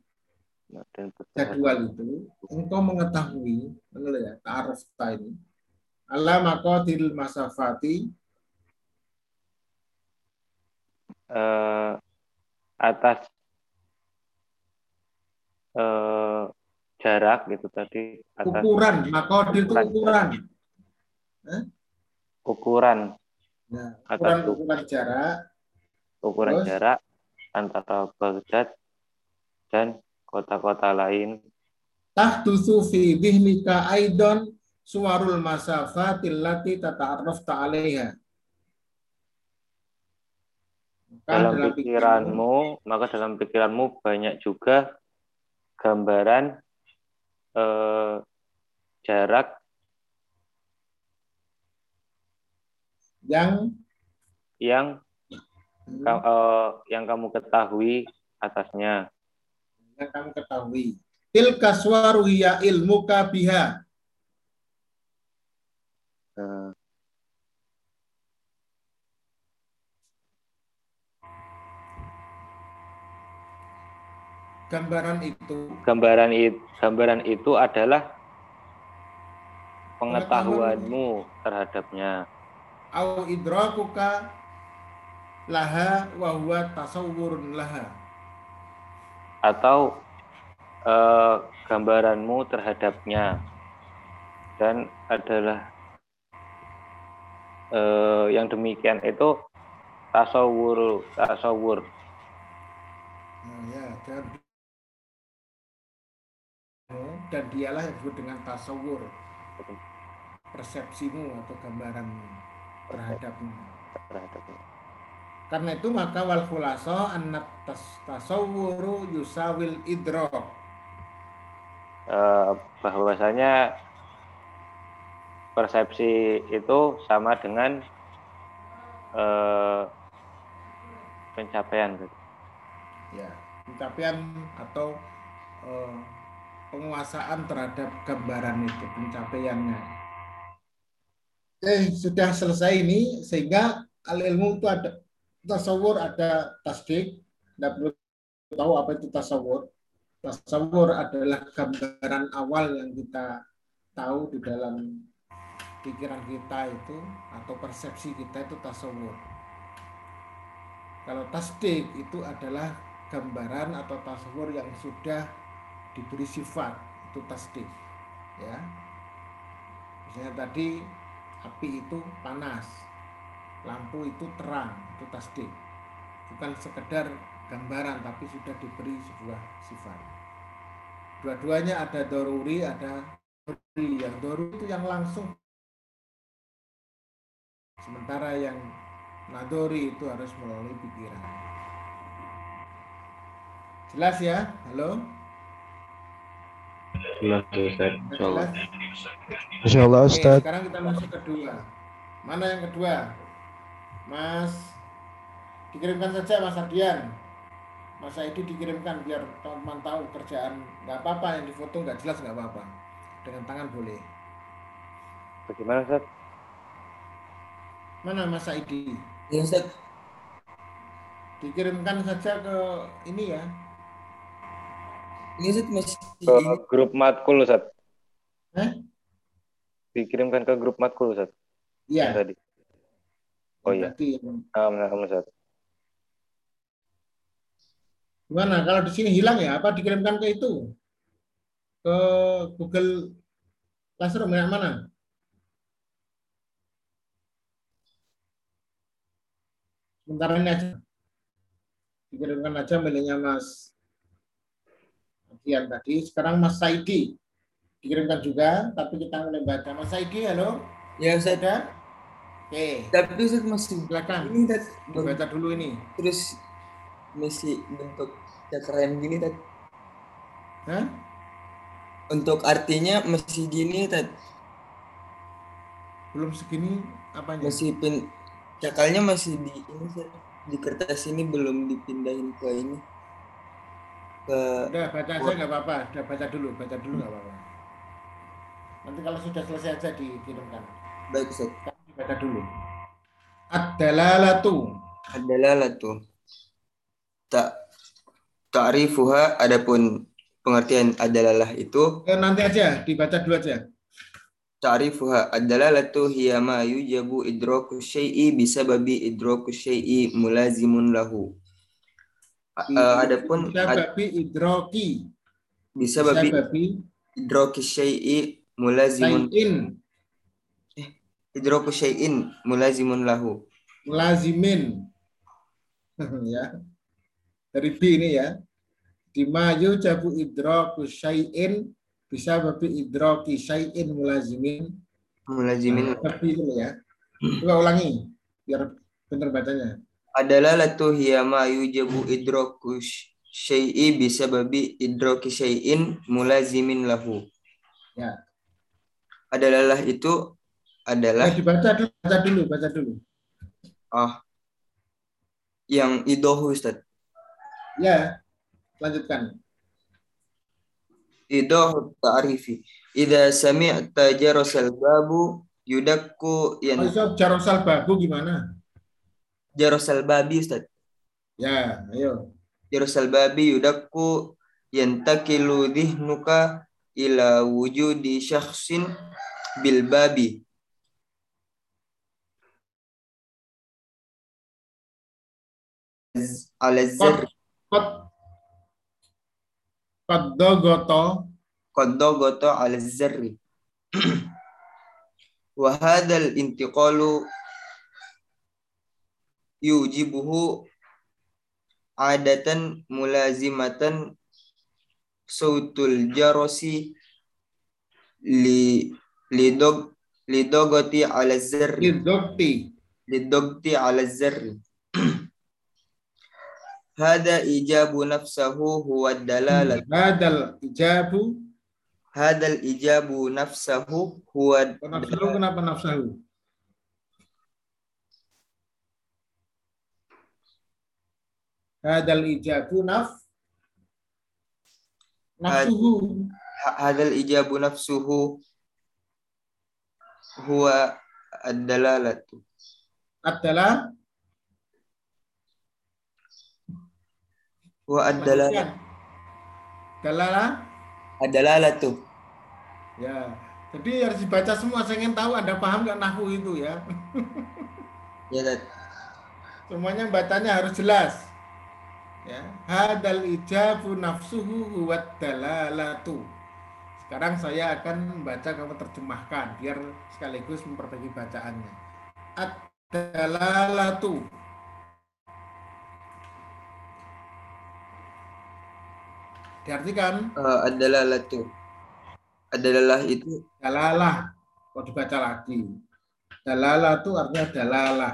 dan jadwal itu engkau mengetahui ya ta'arufta ini Ala masafati eh, atas eh, jarak gitu tadi atas ukuran. Maqadir itu ukuran. ukuran Nah, Atas ukuran ukuran jarak ukuran Terus? jarak antara Baghdad dan kota-kota lain tahdusu fi dhihnika aidon suwarul masafatil lati tata'arrafta 'alaiha. Maka dalam dalam pikiranmu maka dalam pikiranmu banyak juga gambaran eh, jarak yang yang ka- eh, yang kamu ketahui atasnya yang kamu ketahui. Tilka suwaru hiya ilmuka biha. Eh, Gambaran itu. Gambaran itu gambaran itu adalah pengetahuanmu terhadapnya. Au idrakuka laha wa huwa tasawwurun laha. atau eh, gambaranmu terhadapnya. Dan adalah eh, yang demikian itu tasawur tasawur Nah, ya, dan dialah yang disebut dengan tasawur persepsimu atau gambaranmu terhadapnya. terhadapnya Karena itu maka wal khulasa annat tas tasawwuru yusawil idrok. Eh, bahwasanya persepsi itu sama dengan eh, pencapaian. Ya, pencapaian atau eh, penguasaan terhadap gambaran itu, pencapaiannya. Oke, sudah selesai ini sehingga al ilmu itu ada tasawur, ada tasdik. Tidak perlu tahu apa itu tasawur. Tasawur adalah gambaran awal yang kita tahu di dalam pikiran kita itu atau persepsi kita itu tasawur. Kalau tasdik itu adalah gambaran atau tasawur yang sudah diberi sifat itu tasdik ya. Misalnya tadi api itu panas lampu itu terang itu tasdik bukan sekedar gambaran tapi sudah diberi sebuah sifat. Dua-duanya ada doruri ada doruri. Yang doruri itu yang langsung. Sementara yang nadori itu harus melalui pikiran. Jelas ya? Halo Jelas Ustaz. Insyaallah. Insyaallah Oke, Ustaz. sekarang kita masuk kedua. Mana yang kedua? Mas dikirimkan saja Mas Ardian. Mas Aidi dikirimkan biar teman-teman tahu kerjaan nggak apa-apa yang difoto nggak jelas nggak apa-apa. Dengan tangan boleh. Bagaimana Ustaz? Mana Mas Aidi? Ya Ustaz, Dikirimkan saja ke ini ya. Ini Ustaz masih Ke grup matkul Ustaz. Hah? Dikirimkan ke grup matkul Ustaz. yang Iya. Tadi. Oh iya. Tadi. Alhamdulillah Ustaz. Gimana? Kalau di sini hilang ya? Apa dikirimkan ke itu? Ke Google Classroom yang mana? Sebentar ini aja. Dikirimkan aja miliknya Mas Dian tadi. Sekarang Mas Saidi. Dikirimkan juga, tapi kita mulai baca. Mas Saidi, halo? ya Ustaz. Ada? Oke, Tapi Ustaz masih silakan. ini Ustaz, belum- Dibaca dulu ini. terus masih bentuk cakram gini Ustaz. Hah? Untuk artinya masih gini Ustaz. Belum segini apanya? Masih pin cakalnya masih di ini. Di kertas ini belum dipindahin ke ini ke Udah baca aja nggak apa-apa, udah baca dulu, baca dulu nggak apa-apa. Nanti kalau sudah selesai aja dikirimkan. Baik, Ustaz. Baca dulu. Ad-dalalatu. Ad-dalalatu. Tak ta'rifuha adapun pengertian ad-dalalah itu ya, nanti aja dibaca dulu aja. Ta'rifuha ad-dalalatu hiya ma yujabu idraku syai'i bisababi idraku syai'i mulazimun lahu ada eh, adapun bisa babi idroki. Bisa, babi, idroki syai'i mulazimun. Eh, idroku syai'in mulazimun lahu. Mulazimin. Ya. Dari B ini ya. Dimayu cabu idroku syai'in bisa babi idroki syai'in mulazimin. Mulazimin. Tapi itu ya. Coba ulangi biar benar bacanya adalah latu hiyama yujabu idroku syai'i bisababi idroki syai'in mulazimin lahu. Ya. Adalah itu adalah. Ya, baca dulu, baca dulu, baca dulu. Oh. Yang idohu Ustaz. Ya, lanjutkan. Idohu ta'arifi. Ida sami'ta jarosal babu yudakku yang Oh, jarosal babu gimana? Jarasal babi Ustaz. ya ayo Jarasal babi yudakku yantakilu dhihnuka ila wujudi syakhsin bil babi. Ala zar kot kot dogoto qad dagata ala zarri. Wa hadzal intiqalu yujibuhu adatan mulazimatan sautul jarosi li lidog lidogoti ala zarri lidogti. Lidogti ala zarri hada ijabu nafsahu huwa dalalah hada ijabu. Hada ijabu nafsahu huwa nafsahu kenapa nafsahu? Hadal ijabu naf nafsuhu. Hadal ijabu nafsuhu huwa ad-dalalatu. Ad-dalal huwa ad-dalalah. Dalalah ad-dalalatu. Ya. Jadi harus dibaca semua. Saya ingin tahu Anda paham nggak nahu itu ya. ya, Semuanya bacanya harus jelas ya. Hadal ijabu nafsuhu huwat dalalatu. Sekarang saya akan membaca kamu terjemahkan biar sekaligus memperbaiki bacaannya. Ad-dalalatu diartikan? Eh, uh, ad-dalalatu adalah itu? Dalalah. Kalau dibaca lagi? Dalalah itu artinya dalalah.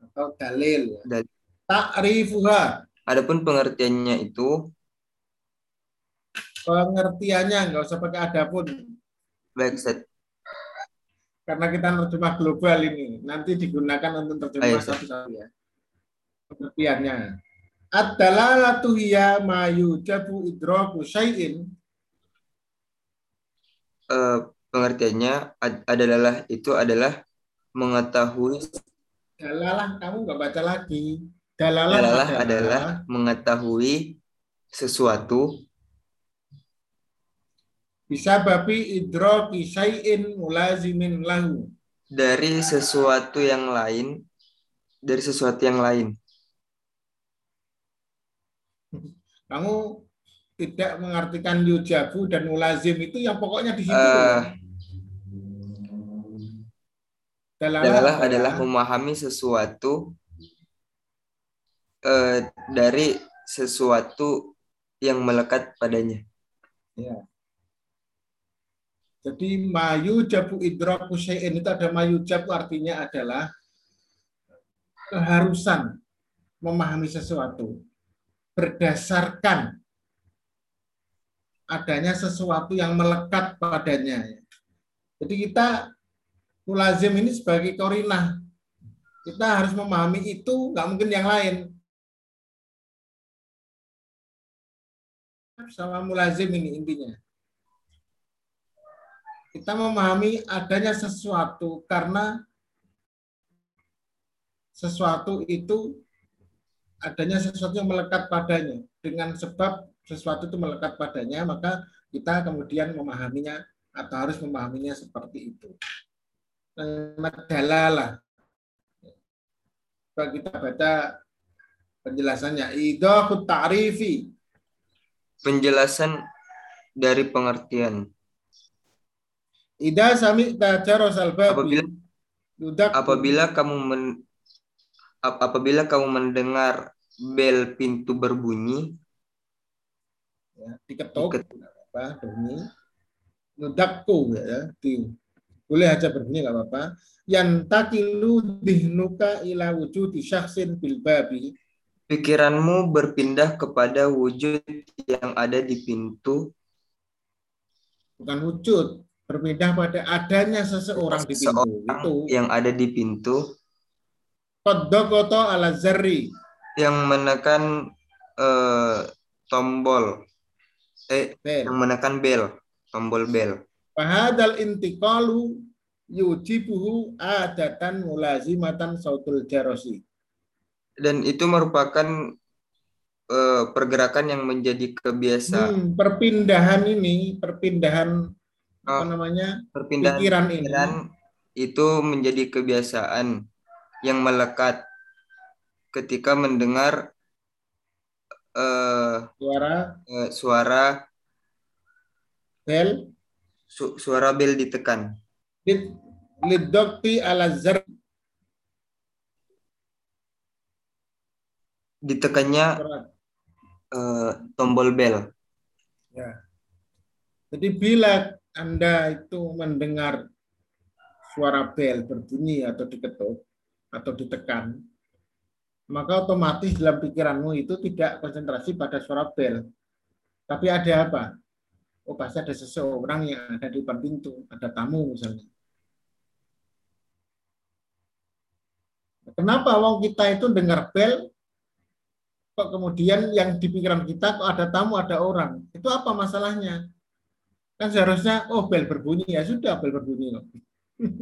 Atau dalil. Dalil ta'rifuha. Adapun pengertiannya itu pengertiannya nggak usah pakai adapun. Baik Ustaz. karena kita terjemah global ini. Nanti digunakan untuk terjemah satu-satu ya. Pengertiannya. Ad-dalalatu hiya ma yujabu idraku syai'in. Eh, pengertiannya ad- adalah itu adalah mengetahui dalalah kamu nggak baca lagi dalalah, adalah adalah mengetahui sesuatu. Bisa babi idraki syai'in mulazimin lahu. Dari sesuatu yang lain dari sesuatu yang lain. Kamu tidak mengartikan yujabu dan mulazim itu yang pokoknya di situ. Eh, dalalah, adalah adalah memahami sesuatu eh, dari sesuatu yang melekat padanya. Jadi mayu jabu idraku syai'in itu ada mayu jabu artinya adalah keharusan memahami sesuatu berdasarkan adanya sesuatu yang melekat padanya. Jadi kita mulazim ini sebagai korinah. Kita harus memahami itu, nggak mungkin yang lain. Sama mulazim ini intinya kita memahami adanya sesuatu karena sesuatu itu adanya sesuatu yang melekat padanya dengan sebab sesuatu itu melekat padanya maka kita kemudian memahaminya atau harus memahaminya seperti itu. Dalalah. Kita baca penjelasannya. Idahut ta'rifi. Penjelasan dari pengertian. Ida sami Apabila apabila kamu men, ap- apabila kamu mendengar bel pintu berbunyi, ya, diketuk Diketuk. apa bunyi. Yudakku ya di boleh aja berbunyi nggak apa-apa. Yang takilu dihnuka ila wujudi syakhsin bil babi pikiranmu berpindah kepada wujud yang ada di pintu. Bukan wujud berpindah pada adanya seseorang di pintu. Seseorang itu yang ada di pintu. Kodokoto ala zarri. Yang menekan eh, tombol. Eh bel. yang menekan bel tombol bel. Fahadal intiqalu yujibuhu adatan mulazimatan sautul jarosi. Dan itu merupakan eh, pergerakan yang menjadi kebiasaan Hmm, perpindahan ini, perpindahan apa Oh. namanya perpindahan pikiran ini. pikiran itu menjadi kebiasaan yang melekat ketika mendengar eh, suara. eh, suara bel. su- suara bel ditekan. Lid lidokti ala zar ditekannya eh, tombol bel Jadi bila Anda itu mendengar suara bel berbunyi atau diketuk atau ditekan, maka otomatis dalam pikiranmu itu tidak konsentrasi pada suara bel. Tapi ada apa? Oh, pasti ada seseorang yang ada di depan pintu, ada tamu misalnya. Kenapa wong kita itu dengar bel kok kemudian yang di pikiran kita kok ada tamu, ada orang. Itu apa masalahnya? Kan seharusnya oh bel berbunyi ya sudah bel berbunyi kok.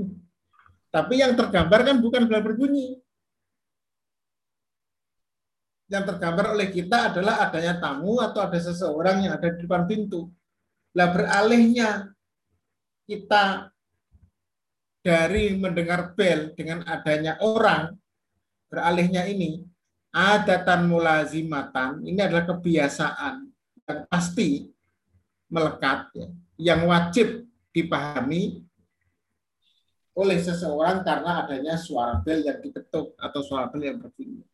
Tapi yang tergambar kan bukan bel berbunyi. Yang tergambar oleh kita adalah adanya tamu atau ada seseorang yang ada di depan pintu. Lah beralihnya kita dari mendengar bel dengan adanya orang, beralihnya ini adatan mulazimatan, ini adalah kebiasaan yang pasti melekat, ya, yang wajib dipahami oleh seseorang karena adanya suara bel yang diketuk atau suara bel yang berbunyi.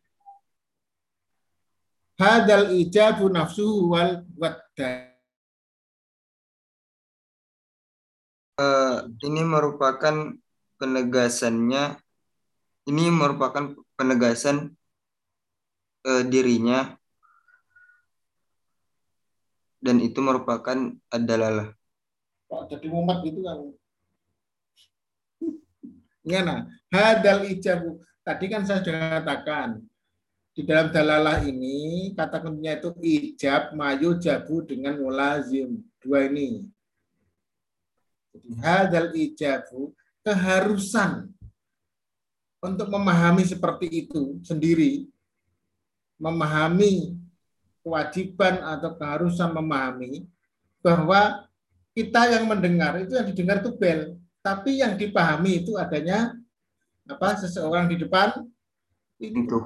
Hadal ijabu nafsuhu wal wadda. Eh, ini merupakan penegasannya ini merupakan penegasan eh, dirinya dan itu merupakan adalah Kok jadi mumet gitu kan? Gimana? Hadal ijabu. Tadi kan saya sudah katakan di dalam dalalah ini kata kuncinya itu ijab, mayu, jabu dengan mulazim. Dua ini. Hadal ijabu keharusan untuk memahami seperti itu sendiri, memahami kewajiban atau keharusan memahami bahwa kita yang mendengar itu yang didengar itu bel, tapi yang dipahami itu adanya apa seseorang di depan itu. itu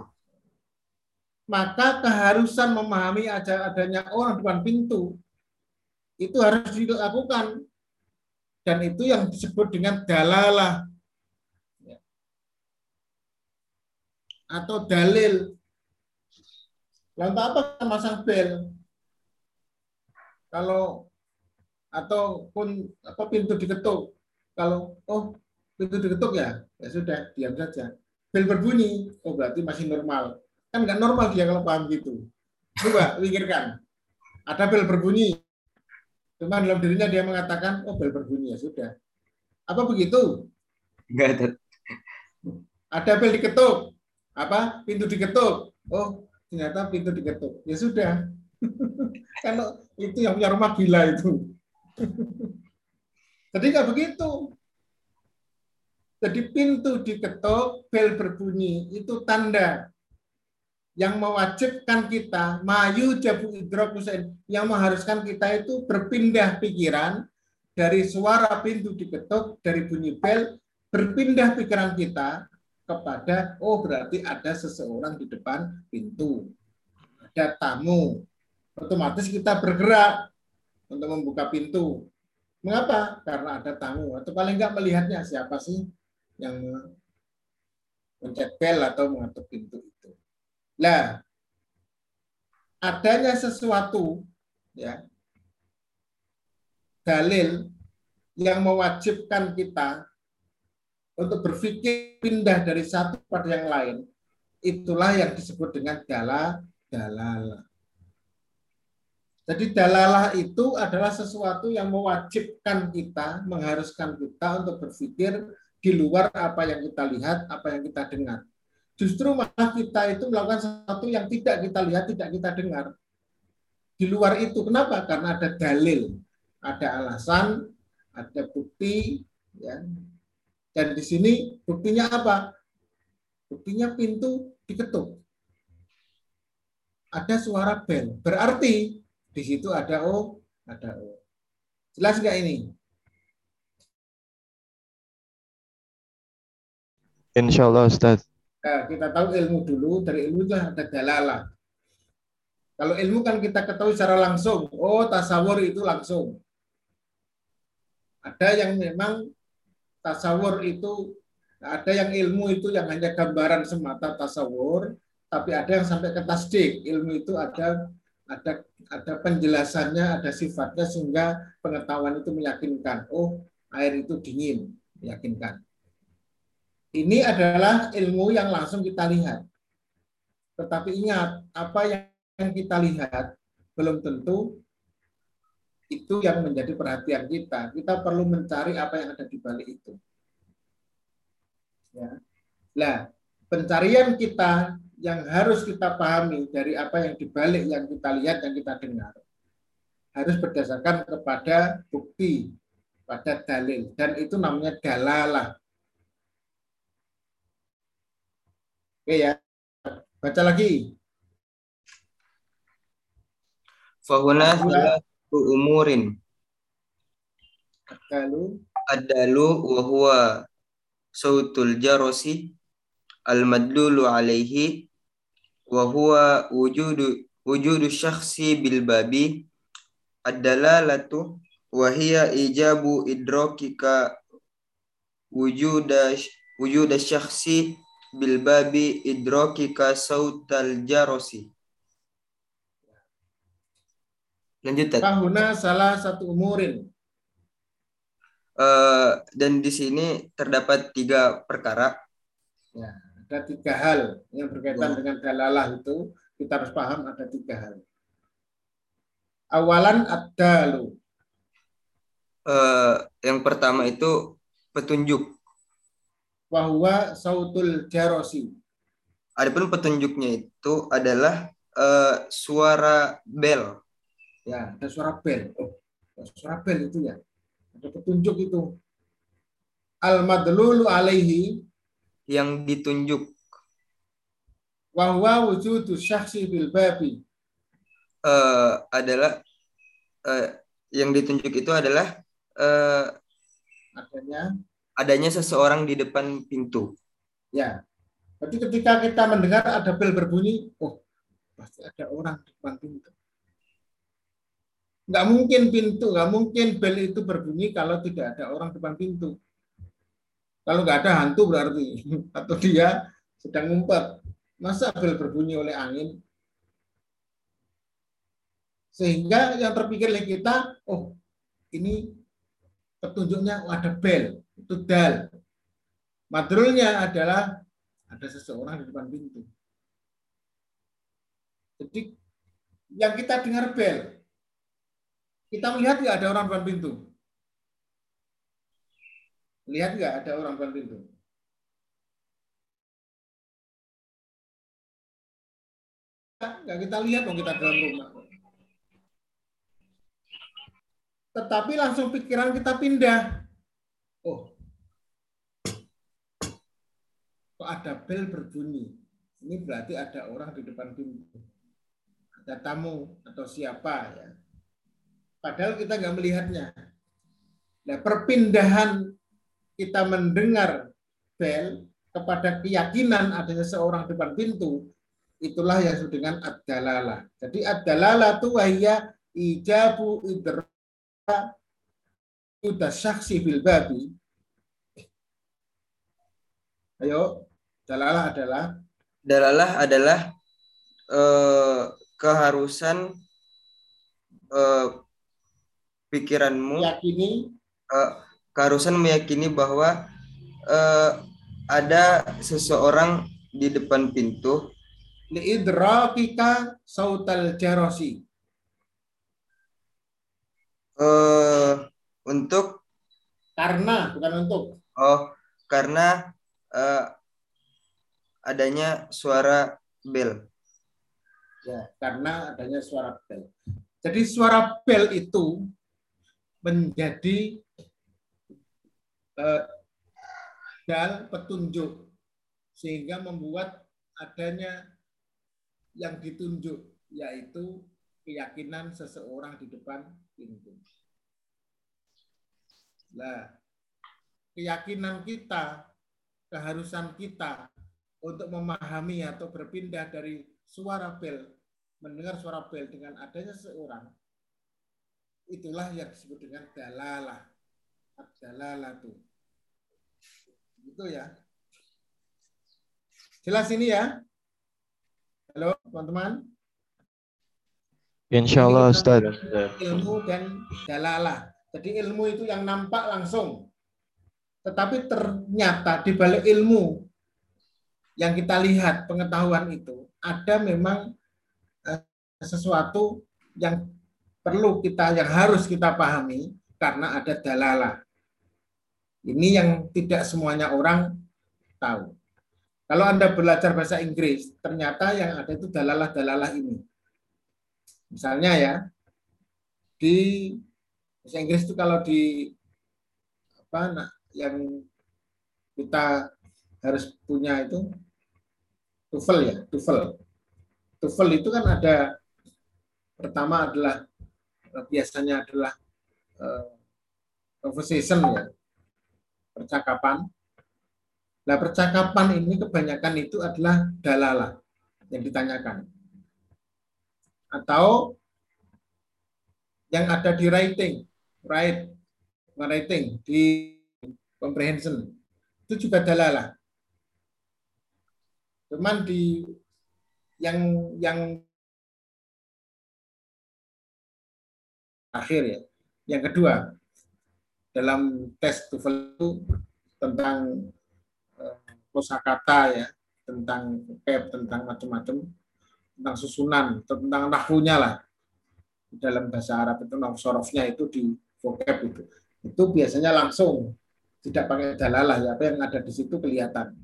Maka keharusan memahami aja adanya orang di depan pintu itu harus dilakukan dan itu yang disebut dengan dalalah Ya. atau dalil. Lalu apa masang bel? Kalau ataupun apa pintu diketuk. Kalau oh pintu diketuk ya, ya sudah diam saja. Bel berbunyi, oh berarti masih normal. Kan nggak normal dia kalau paham gitu. Coba pikirkan. Ada bel berbunyi. Cuma dalam dirinya dia mengatakan, oh bel berbunyi ya sudah. Apa begitu? enggak ada Ada bel diketuk. Apa? Pintu diketuk. Oh, ternyata pintu diketuk. Ya sudah. Kalau itu yang punya rumah gila itu. Jadi nggak begitu. Jadi pintu diketuk, bel berbunyi, itu tanda yang mewajibkan kita mayu jabu idrok Husain, yang mengharuskan kita itu berpindah pikiran dari suara pintu diketuk, dari bunyi bel, berpindah pikiran kita kepada, oh berarti ada seseorang di depan pintu. Ada tamu. Otomatis kita bergerak untuk membuka pintu. Mengapa? Karena ada tamu. Atau paling enggak melihatnya siapa sih yang mencet bel atau mengetuk pintu itu. Nah, adanya sesuatu ya dalil yang mewajibkan kita untuk berpikir pindah dari satu pada yang lain, itulah yang disebut dengan dala dalalah. Jadi dalalah itu adalah sesuatu yang mewajibkan kita, mengharuskan kita untuk berpikir di luar apa yang kita lihat, apa yang kita dengar. Justru malah kita itu melakukan sesuatu yang tidak kita lihat, tidak kita dengar. Di luar itu, kenapa? Karena ada dalil, ada alasan, ada bukti, ya. Dan di sini buktinya apa? Buktinya pintu diketuk. Ada suara bel. Berarti di situ ada O, ada O. Jelas nggak ini? Insya Allah Ustaz. Nah, kita tahu ilmu dulu, dari ilmu itu ada dalalah. Kalau ilmu kan kita ketahui secara langsung, oh tasawur itu langsung. Ada yang memang tasawur itu, ada yang ilmu itu yang hanya gambaran semata tasawur, tapi ada yang sampai ke tasdik. Ilmu itu ada ada ada penjelasannya, ada sifatnya sehingga pengetahuan itu meyakinkan. Oh, air itu dingin, meyakinkan. Ini adalah ilmu yang langsung kita lihat. Tetapi ingat, apa yang kita lihat belum tentu itu yang menjadi perhatian kita. Kita perlu mencari apa yang ada di balik itu. Ya. Nah, pencarian kita yang harus kita pahami dari apa yang dibalik yang kita lihat yang kita dengar harus berdasarkan kepada bukti pada dalil dan itu namanya dalalah. Oke ya, baca lagi. Fahuna umurin. Lalu Adalu wa huwa sautul jarosi al-madlulu alaihi wa huwa wujudu wujudu syakhsi bil babi ad-dalalatu wa hiya ijabu idrakika wujuda wujuda syakhsi bil babi idrakika sautal jarosi lanjut Tat. Fahuna salah satu umurin. Eh, dan di sini terdapat tiga perkara Ya, ada tiga hal yang berkaitan Ya. dengan dalalah itu kita harus paham ada tiga hal. Awalan ad-dalu. Eh, yang pertama itu petunjuk Wahwa sautul jarosi. Adapun petunjuknya itu adalah eh, suara bel. Ya, ada suara bel. Oh, ada suara bel itu ya. Ada petunjuk itu. Al-madlulu alaihi yang ditunjuk wahwa wujudu syaksi bil babi. eh, adalah eh, yang ditunjuk itu adalah eh, Adanya adanya seseorang di depan pintu. Ya. Jadi ketika kita mendengar ada bel berbunyi, oh pasti ada orang di depan pintu. Nggak mungkin pintu, nggak mungkin bel itu berbunyi kalau tidak ada orang depan pintu. Kalau nggak ada hantu berarti, atau dia sedang ngumpet. Masa bel berbunyi oleh angin? Sehingga yang terpikir oleh kita, oh ini petunjuknya oh, ada bel, itu dal. Madrulnya adalah ada seseorang di depan pintu. Jadi yang kita dengar bel, kita melihat nggak ada orang depan pintu? Lihat nggak ada orang depan pintu? Nggak kita lihat dong kita dalam rumah. Tetapi langsung pikiran kita pindah. Oh, kok ada bel berbunyi. Ini berarti ada orang di depan pintu. Ada tamu atau siapa ya. Padahal kita nggak melihatnya. Nah, perpindahan kita mendengar bel kepada keyakinan adanya seorang depan pintu, itulah yang disebut dengan ad-dalalah. Jadi ad-dalalah itu wahya ijabu idra saksi bil babi. Ayo, dalalah adalah Dalalah adalah eh, keharusan eh, pikiranmu yakini eh, keharusan meyakini bahwa eh, ada seseorang di depan pintu. Liidrakika sautal jarosi. Eh, untuk? Karena bukan untuk. Oh karena eh, adanya suara bel. ya karena adanya suara bel. Jadi suara bel itu menjadi eh, dal petunjuk sehingga membuat adanya yang ditunjuk yaitu keyakinan seseorang di depan pintu. Nah, keyakinan kita, keharusan kita untuk memahami atau berpindah dari suara bel, mendengar suara bel dengan adanya seorang, itulah yang disebut dengan dalalah. Dalalah itu. Itu ya. Jelas ini ya? Halo, teman-teman. Ini kita Ustaz. ilmu dan dalalah. Jadi ilmu itu yang nampak langsung. Tetapi ternyata di balik ilmu yang kita lihat pengetahuan itu ada memang eh, sesuatu yang perlu kita yang harus kita pahami karena ada dalalah. Ini yang tidak semuanya orang tahu. Kalau Anda belajar bahasa Inggris, ternyata yang ada itu dalalah-dalalah ini. Misalnya ya, di bahasa Inggris itu kalau di apa nah, yang kita harus punya itu TOEFL ya, TOEFL. TOEFL itu kan ada pertama adalah biasanya adalah eh, conversation ya, percakapan. Nah, percakapan ini kebanyakan itu adalah dalalah yang ditanyakan. Atau yang ada di writing, write, writing, di comprehension, itu juga dalalah. Cuman di yang yang akhir ya, yang kedua dalam tes TOEFL itu tentang eh, kosakata ya, tentang vocab, tentang macam-macam, tentang susunan, tentang nahwunya lah. Dalam bahasa Arab itu sorofnya itu di vocab itu. Itu biasanya langsung tidak pakai dalalah ya, apa yang ada di situ kelihatan.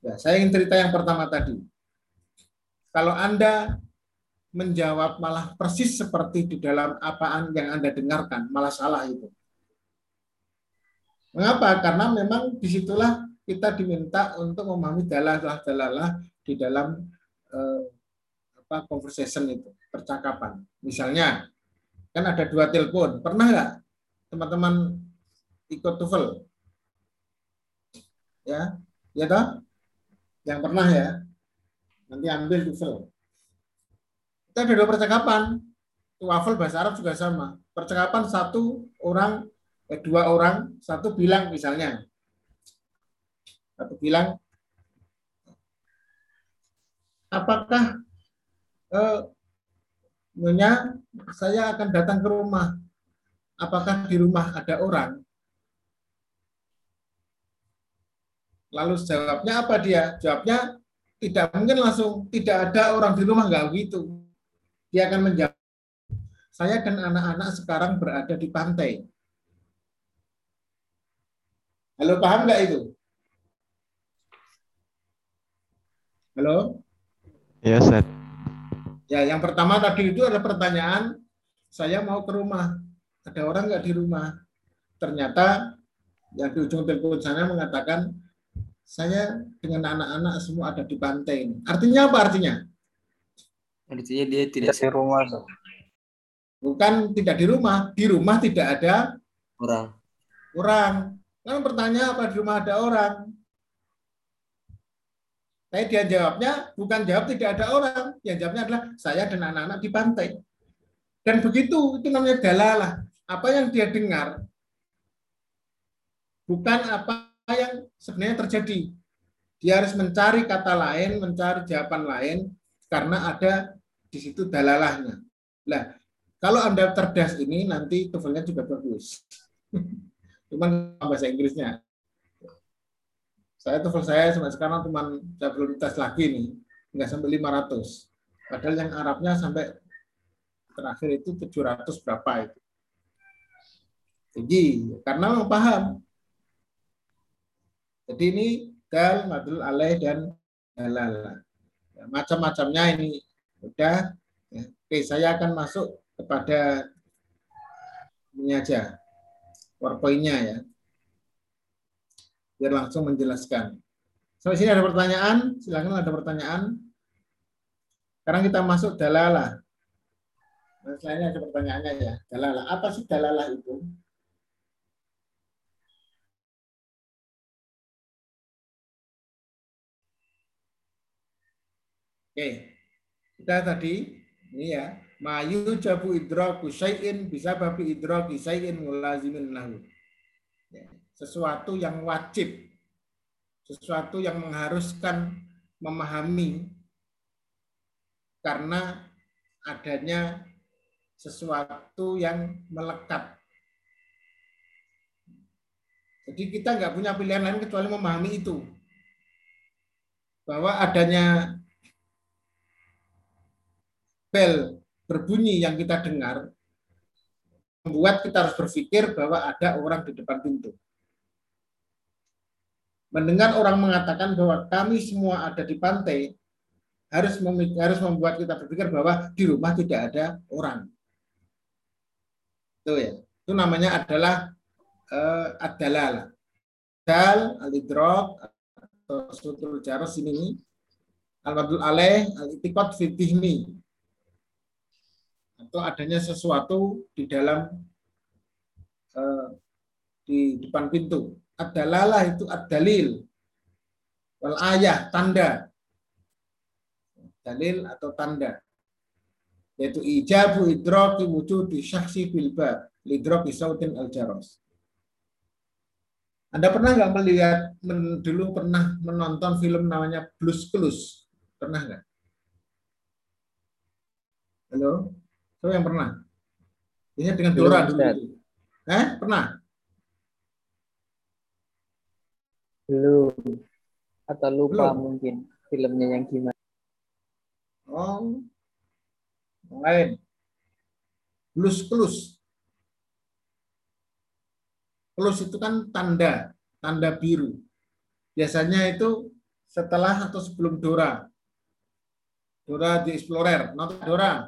Ya, saya ingin cerita yang pertama tadi. Kalau Anda menjawab malah persis seperti di dalam apaan yang Anda dengarkan, malah salah itu. Mengapa? Karena memang di situlah kita diminta untuk memahami dalalah-dalalah di dalam eh, apa conversation itu, percakapan. Misalnya, kan ada dua telepon. Pernah nggak teman-teman ikut TOEFL? Ya, ya toh? Yang pernah ya. Nanti ambil TOEFL. Kita ada dua percakapan. TOEFL bahasa Arab juga sama. Percakapan satu orang eh, dua orang, satu bilang misalnya, satu bilang, apakah eh, saya akan datang ke rumah. Apakah di rumah ada orang? Lalu jawabnya apa dia? Jawabnya tidak mungkin langsung tidak ada orang di rumah nggak begitu. Dia akan menjawab, saya dan anak-anak sekarang berada di pantai. Halo, paham nggak itu? Halo? Ya Ustaz. Ya, yang pertama tadi itu ada pertanyaan, saya mau ke rumah. Ada orang nggak di rumah? Ternyata yang di ujung telepon sana mengatakan, saya dengan anak-anak semua ada di pantai. Artinya apa artinya? Artinya dia tidak di rumah. Bukan tidak di rumah, di rumah tidak ada orang. Orang. Kan bertanya apa di rumah ada orang. Tapi dia jawabnya bukan jawab tidak ada orang. Yang jawabnya adalah saya dan anak-anak di pantai. Dan begitu, itu namanya dalalah. Apa yang dia dengar bukan apa yang sebenarnya terjadi. Dia harus mencari kata lain, mencari jawaban lain, karena ada di situ dalalahnya. Nah, kalau Anda cerdas ini, nanti TOEFL-nya juga bagus. Cuman bahasa Inggrisnya. Saya TOEFL saya sampai sekarang cuma saya belum tes lagi nih, nggak sampai 500. Padahal yang Arabnya sampai terakhir itu 700 berapa itu. Tinggi, karena mau paham. Jadi ini dal, madul, alaih, dan dalal. Ya, macam-macamnya ini udah. Ya. Oke, saya akan masuk kepada ini aja, powerpoint-nya ya. Biar langsung menjelaskan. Sampai sini ada pertanyaan? Silakan ada pertanyaan. Sekarang kita masuk dalalah. Nah, selainnya ada pertanyaannya ya. Dalalah. Apa sih dalalah itu? Oke. Kita tadi ini ya, mayu jabu idraku syai'in bisa babi idraki syai'in mulazimin lahu. Ya, sesuatu yang wajib, sesuatu yang mengharuskan memahami karena adanya sesuatu yang melekat. Jadi kita nggak punya pilihan lain kecuali memahami itu. Bahwa adanya bel berbunyi yang kita dengar membuat kita harus berpikir bahwa ada orang di depan pintu. Mendengar orang mengatakan bahwa kami semua ada di pantai harus harus membuat kita berpikir bahwa di rumah tidak ada orang. Itu ya. Itu namanya adalah uh, adalal. Dal, alidrok, atau sutul jaros ini, al-wadul alaih, al-itikot fitihmi, atau adanya sesuatu di dalam uh, di depan pintu. Adalah itu ad-dalil. Wal ayah, tanda. Dalil atau tanda. Yaitu ijabu idraki wujudi syaksi bilba lidraki sautin al-jaros. Anda pernah nggak melihat men, dulu pernah menonton film namanya Blues Clues? Pernah nggak? Halo? Siapa yang pernah? Ini dengan Dora dulu. Eh, pernah? Belum. Atau lupa Belum. mungkin filmnya yang gimana. Oh, yang lain. Plus plus. Plus itu kan tanda, tanda biru. Biasanya itu setelah atau sebelum Dora. Dora di Explorer. Nonton Dora.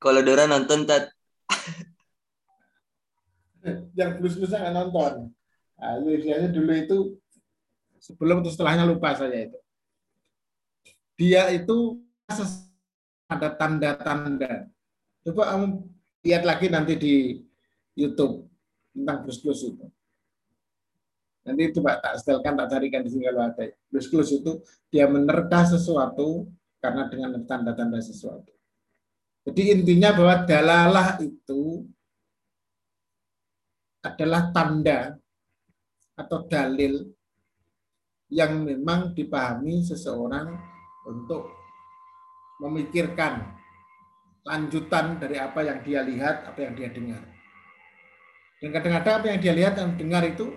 Kalau Dora nonton tat yang plus-plusnya nggak nonton. Nah, dulu itu sebelum atau setelahnya lupa saya itu. Dia itu ada tanda-tanda. Coba kamu lihat lagi nanti di YouTube tentang plus-plus itu. Nanti coba tak setelkan, tak carikan di sini kalau ada. Plus-plus itu dia menerka sesuatu karena dengan tanda-tanda sesuatu. Jadi intinya bahwa dalalah itu adalah tanda atau dalil yang memang dipahami seseorang untuk memikirkan lanjutan dari apa yang dia lihat, apa yang dia dengar. Dan kadang-kadang apa yang dia lihat dan dengar itu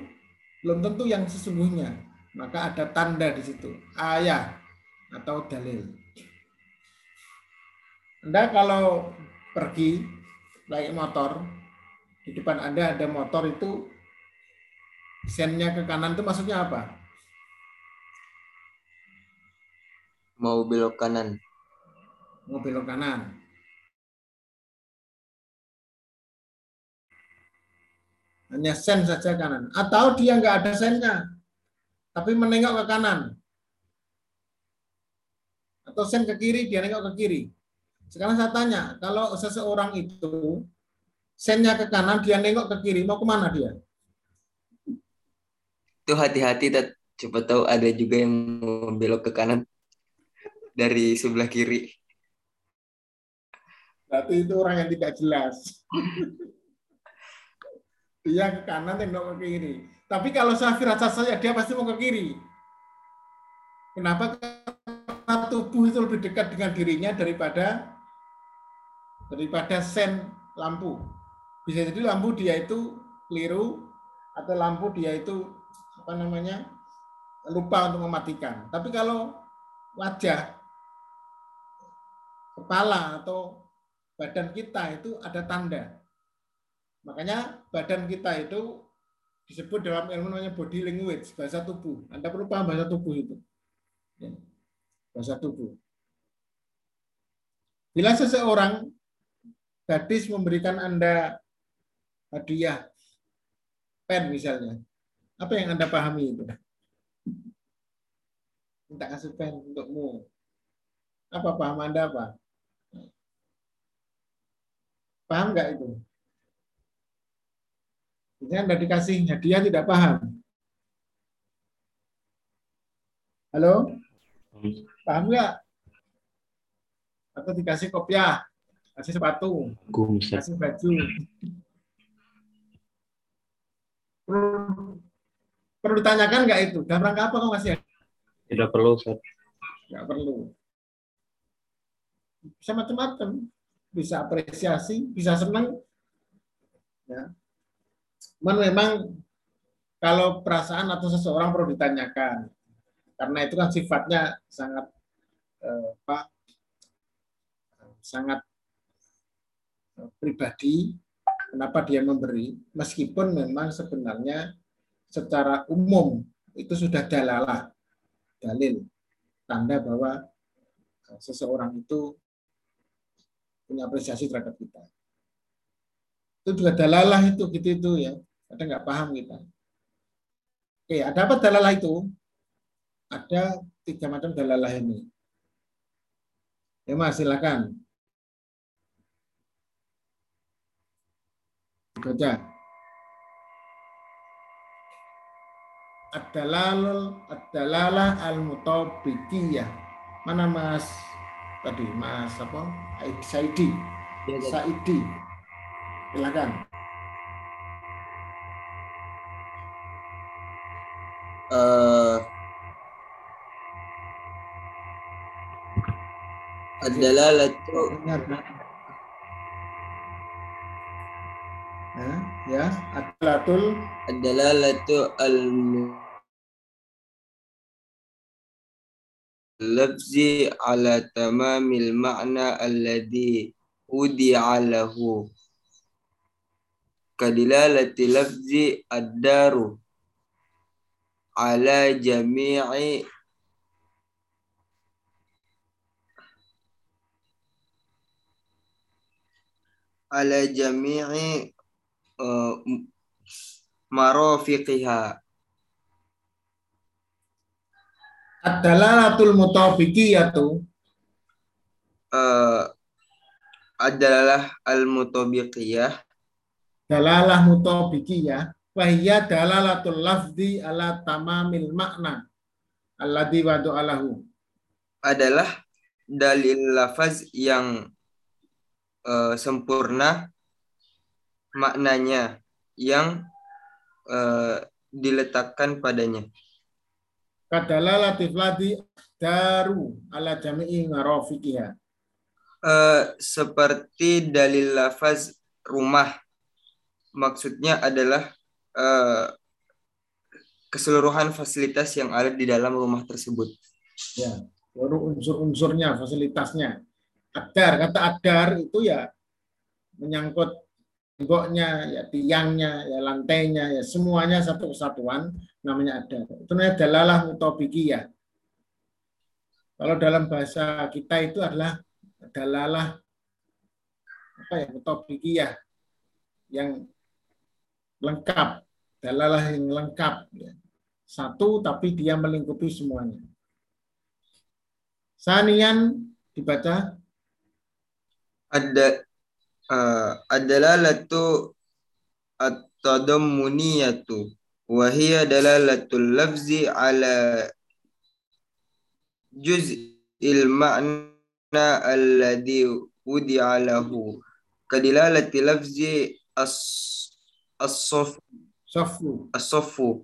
belum tentu yang sesungguhnya. Maka ada tanda di situ, ayah atau dalil. Anda kalau pergi naik motor, di depan Anda ada motor itu sennya ke kanan itu maksudnya apa? mau belok kanan. Mau belok kanan. Hanya sen saja kanan. Atau dia nggak ada sennya, tapi menengok ke kanan. Atau sen ke kiri, dia nengok ke kiri. Sekarang saya tanya, kalau seseorang itu sennya ke kanan, dia nengok ke kiri, mau ke mana dia? Itu hati-hati. Coba tahu ada juga yang belok ke kanan dari sebelah kiri. Berarti itu orang yang tidak jelas. dia ke kanan, nengok ke kiri. Tapi kalau saya firasat saya, dia pasti mau ke kiri. Kenapa? Karena tubuh itu lebih dekat dengan dirinya daripada daripada sen lampu. Bisa jadi lampu dia itu keliru atau lampu dia itu apa namanya lupa untuk mematikan. Tapi kalau wajah, kepala atau badan kita itu ada tanda. Makanya badan kita itu disebut dalam ilmu namanya body language, bahasa tubuh. Anda perlu paham bahasa tubuh itu. Ya. Bahasa tubuh. Bila seseorang gadis memberikan Anda hadiah pen misalnya, apa yang Anda pahami itu? Minta kasih pen untukmu. Apa paham Anda apa? Paham nggak itu? Ini Anda dikasih hadiah tidak paham. Halo? Paham nggak? Atau dikasih kopiah, kasih sepatu, kasih baju. Perlu, perlu ditanyakan nggak itu? Dalam rangka apa kau kasih? Tidak perlu, Ustaz. Nggak perlu. Bisa macam-macam. Bisa apresiasi, bisa senang. Ya. Cuman memang kalau perasaan atau seseorang perlu ditanyakan. Karena itu kan sifatnya sangat eh, apa, sangat pribadi kenapa dia memberi meskipun memang sebenarnya secara umum itu sudah dalalah dalil tanda bahwa seseorang itu punya apresiasi terhadap kita. Itu juga dalalah itu gitu itu ya. Ada nggak paham kita? Oke ada apa dalalah itu? Ada tiga macam dalalah ini. Ya mas silakan baca ad-dalal ad-dalalah al-mutabikiyah. Mana Mas tadi? Mas apa? Saidi. Saidi. Silakan. Eh Ad-dalalatu Dengar. Nah, ya, ad-dalatul ad-dalalatu al lafzi ala tamamil ma'na alladhi udi'a lahu. Kadilalati lafzi ad-daru ala jami'i ala jami'i uh, marafiqiha. Ad-dalalatul mutabikiyatu uh, adalah al-mutabiqiyah. Dalalah mutabikiyah wa hiya dalalatul lafzi ala tamamil makna alladhi wadu alahu adalah dalil lafaz yang eh, sempurna maknanya yang eh, diletakkan padanya. kadalalatif ladhi daru ala jami'i marafiqiha Eh, seperti dalil lafaz rumah, maksudnya adalah eh, keseluruhan fasilitas yang ada di dalam rumah tersebut. ya baru unsur-unsurnya fasilitasnya adar kata adar itu ya menyangkut temboknya ya tiangnya ya lantainya ya semuanya satu kesatuan namanya adar itu namanya dalalah mutobikiyah. Kalau dalam bahasa kita itu adalah dalalah apa ya mutobikiyah yang lengkap dalalah yang lengkap ya. satu tapi dia melingkupi semuanya. Sanian dibaca? Ada uh, adalalatu at-tadammuniyatu wa hiya dalalatul lafzi ala juz'il ma'na alladhi wudi'a lahu kadilalati lafzi as as-saf Sofu. as-saffu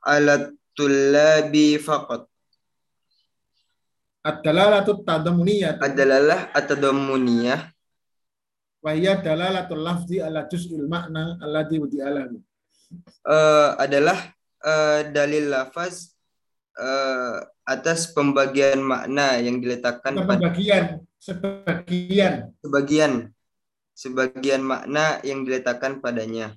ala tullabi faqat Ad-dalalatu tadamuniyah. adalah at-tadammuniyah Wa hiya dalalatul lafzi ala juz'il makna alladhi wudi'alahu. eh, adalah eh, dalil lafaz eh, atas pembagian makna yang diletakkan pada pembagian, sebagian. sebagian sebagian makna yang diletakkan padanya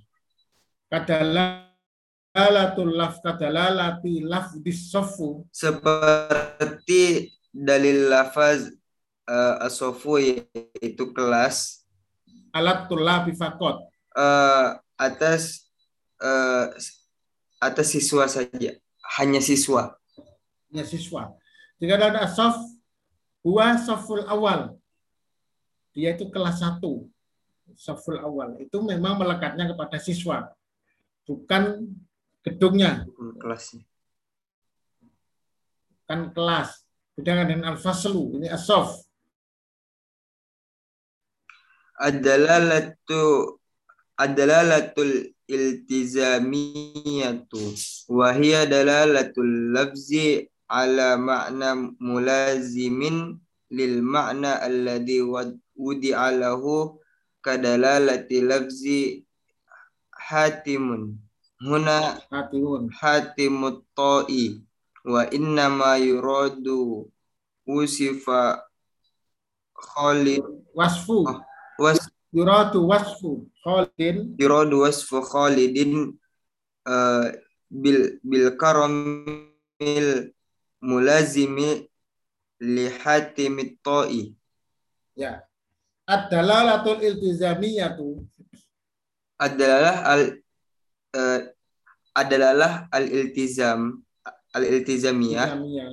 Kadalalatul laf kadalalati lafdis sofu seperti dalil lafaz uh, asofu yaitu kelas alat tulabi fakot. eh, atas eh, atas siswa saja hanya siswa Ya siswa. Jika ada sof, huwa soful awal. Dia itu kelas satu. Soful awal. Itu memang melekatnya kepada siswa. Bukan gedungnya. kelasnya Kan kelas. Beda dengan al-faslu. Ini asof. Adalalatu adalalatul iltizamiyatu wa hiya dalalatul lafzi ala ma'na mulazimin lil ma'na alladhi wudi'a lahu kadalalati lafzi hatimun huna Hatiun. hatimut ta'i wa inna ma yuradu usifa khalid Wasfu. Oh. Was Yuratu wasfu. Khalidin. yuradu wasfu khalidin uh, bil bil karamil mulazimi li hatimit ta'i Ya. Ad-dalalatul iltizamiyatu. adalah al uh, adalah al iltizam al iltizamiyah Iltizamiyah.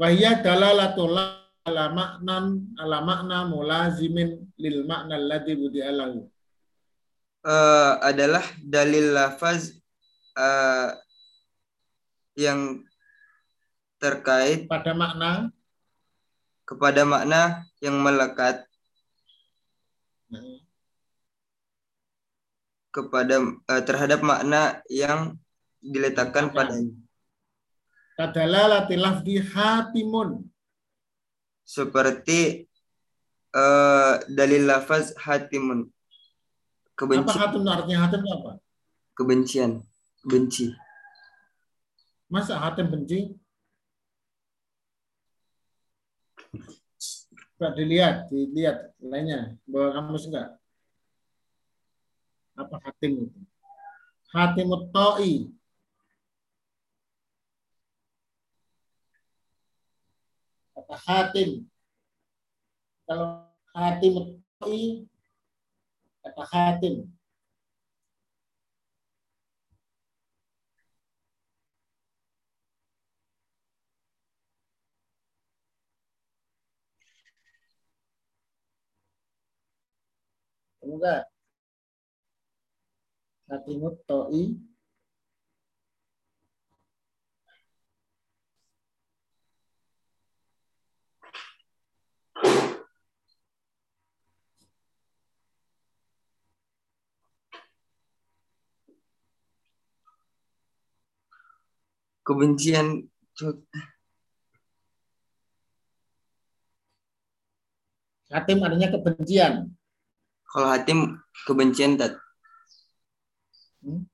Wahia dalalatul la- ala maknan ala makna mulazimin lil makna alladhi budi'alahu. uh, adalah dalil lafaz uh, yang terkait Pada makna? Kepada makna yang melekat. Kepada eh, terhadap makna yang diletakkan pada kadalalati lafdi hatimun. Seperti eh, dalil lafaz hatimun Apa kebenci hatim artinya hatim apa? kebencian benci Masa hatim benci? Coba dilihat, dilihat lainnya. Bawa kamus enggak? Apa hatim itu? Hatimut to'i. Kata hatim. Kalau hatimut to'i, kata hatim. Enggak. Hatimut to'i. Kebencian. Hatim artinya kebencian. kalau hatim kebencian tat Hmm?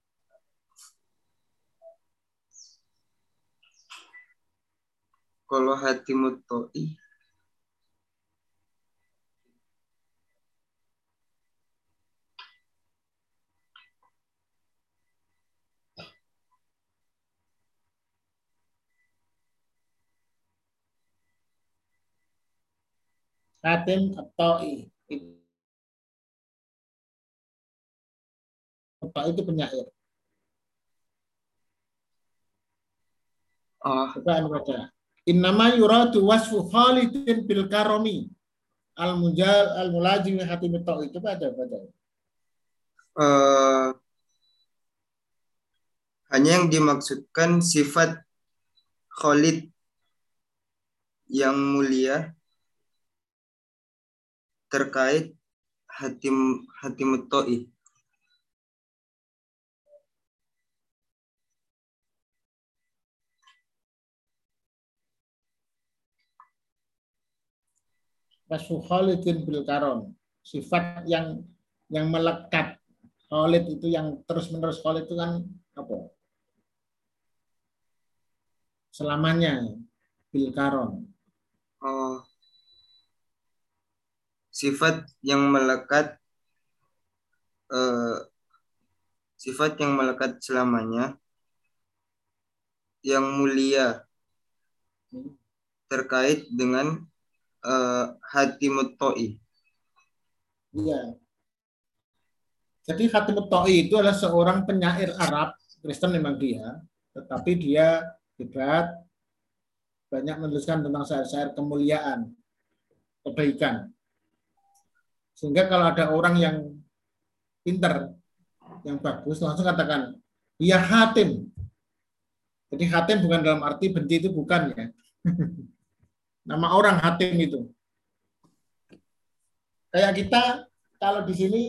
kalau hatimut to'i Hatim to'i. To'i itu penyair. oh Coba anu baca. Innama yuradu wasfu Khalidin bil karomi. al munjal al mulajim hatim ta'i coba ada baca. Eh, hanya yang dimaksudkan sifat Khalid yang mulia terkait hatim hatim to'i. Wasfu Khalidin bil karom. Sifat yang yang melekat. Khalid itu yang terus-menerus Khalid itu kan apa? Selamanya bil karom. Oh, sifat yang melekat eh, sifat yang melekat selamanya yang mulia terkait dengan eh, hati mutoi. Iya. Jadi Hatim Ta'i itu adalah seorang penyair Arab, Kristen memang dia, tetapi dia hebat, banyak menuliskan tentang syair-syair kemuliaan, kebaikan. Sehingga kalau ada orang yang pinter, yang bagus, langsung katakan, dia Hatim. Jadi Hatim bukan dalam arti benci itu bukan ya. Nama orang Hatim itu. Kayak kita kalau di sini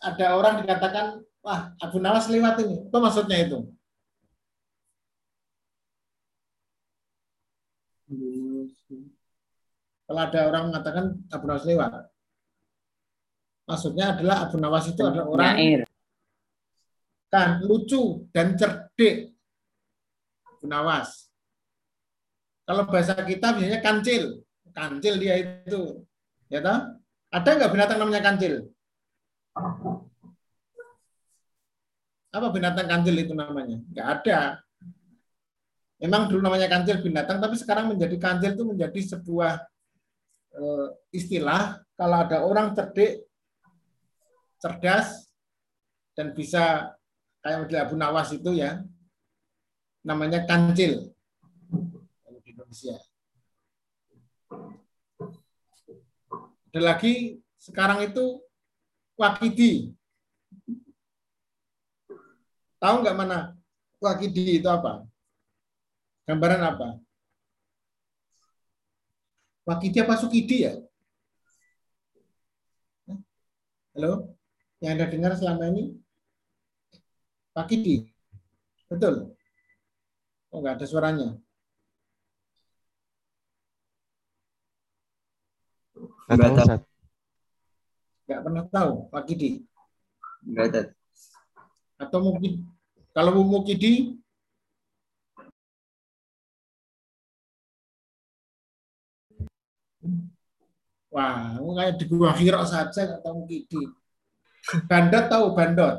ada orang dikatakan, wah Abu Nawas lewat ini. Apa maksudnya itu? Kalau ada orang mengatakan Abu Nawas lewat, maksudnya adalah Abu Nawas itu adalah orang Nyair. kan lucu dan cerdik. Abu Nawas. Kalau bahasa kita biasanya kancil, kancil dia itu, ya toh? Ada nggak binatang namanya kancil? Apa binatang kancil itu namanya? Nggak ada. Memang dulu namanya kancil binatang, tapi sekarang menjadi kancil itu menjadi sebuah eh, istilah kalau ada orang cerdik, cerdas, dan bisa kayak model Abu Nawas itu ya, namanya kancil di Indonesia. Ada lagi sekarang itu Wakidi. Tahu nggak mana Wakidi itu apa? Gambaran apa? Wakidi apa Sukidi ya? Halo? Yang Anda dengar selama ini? Wakidi. Betul? Oh, nggak ada suaranya. Nggak tahu, Nggak tahu. Ustaz. Nggak pernah tahu Wakidi. Enggak ada. Atau mungkin kalau Mukidi Wah, kamu kayak di gua Hiro saja nggak tahu Mukidi. Bandot tahu Bandot?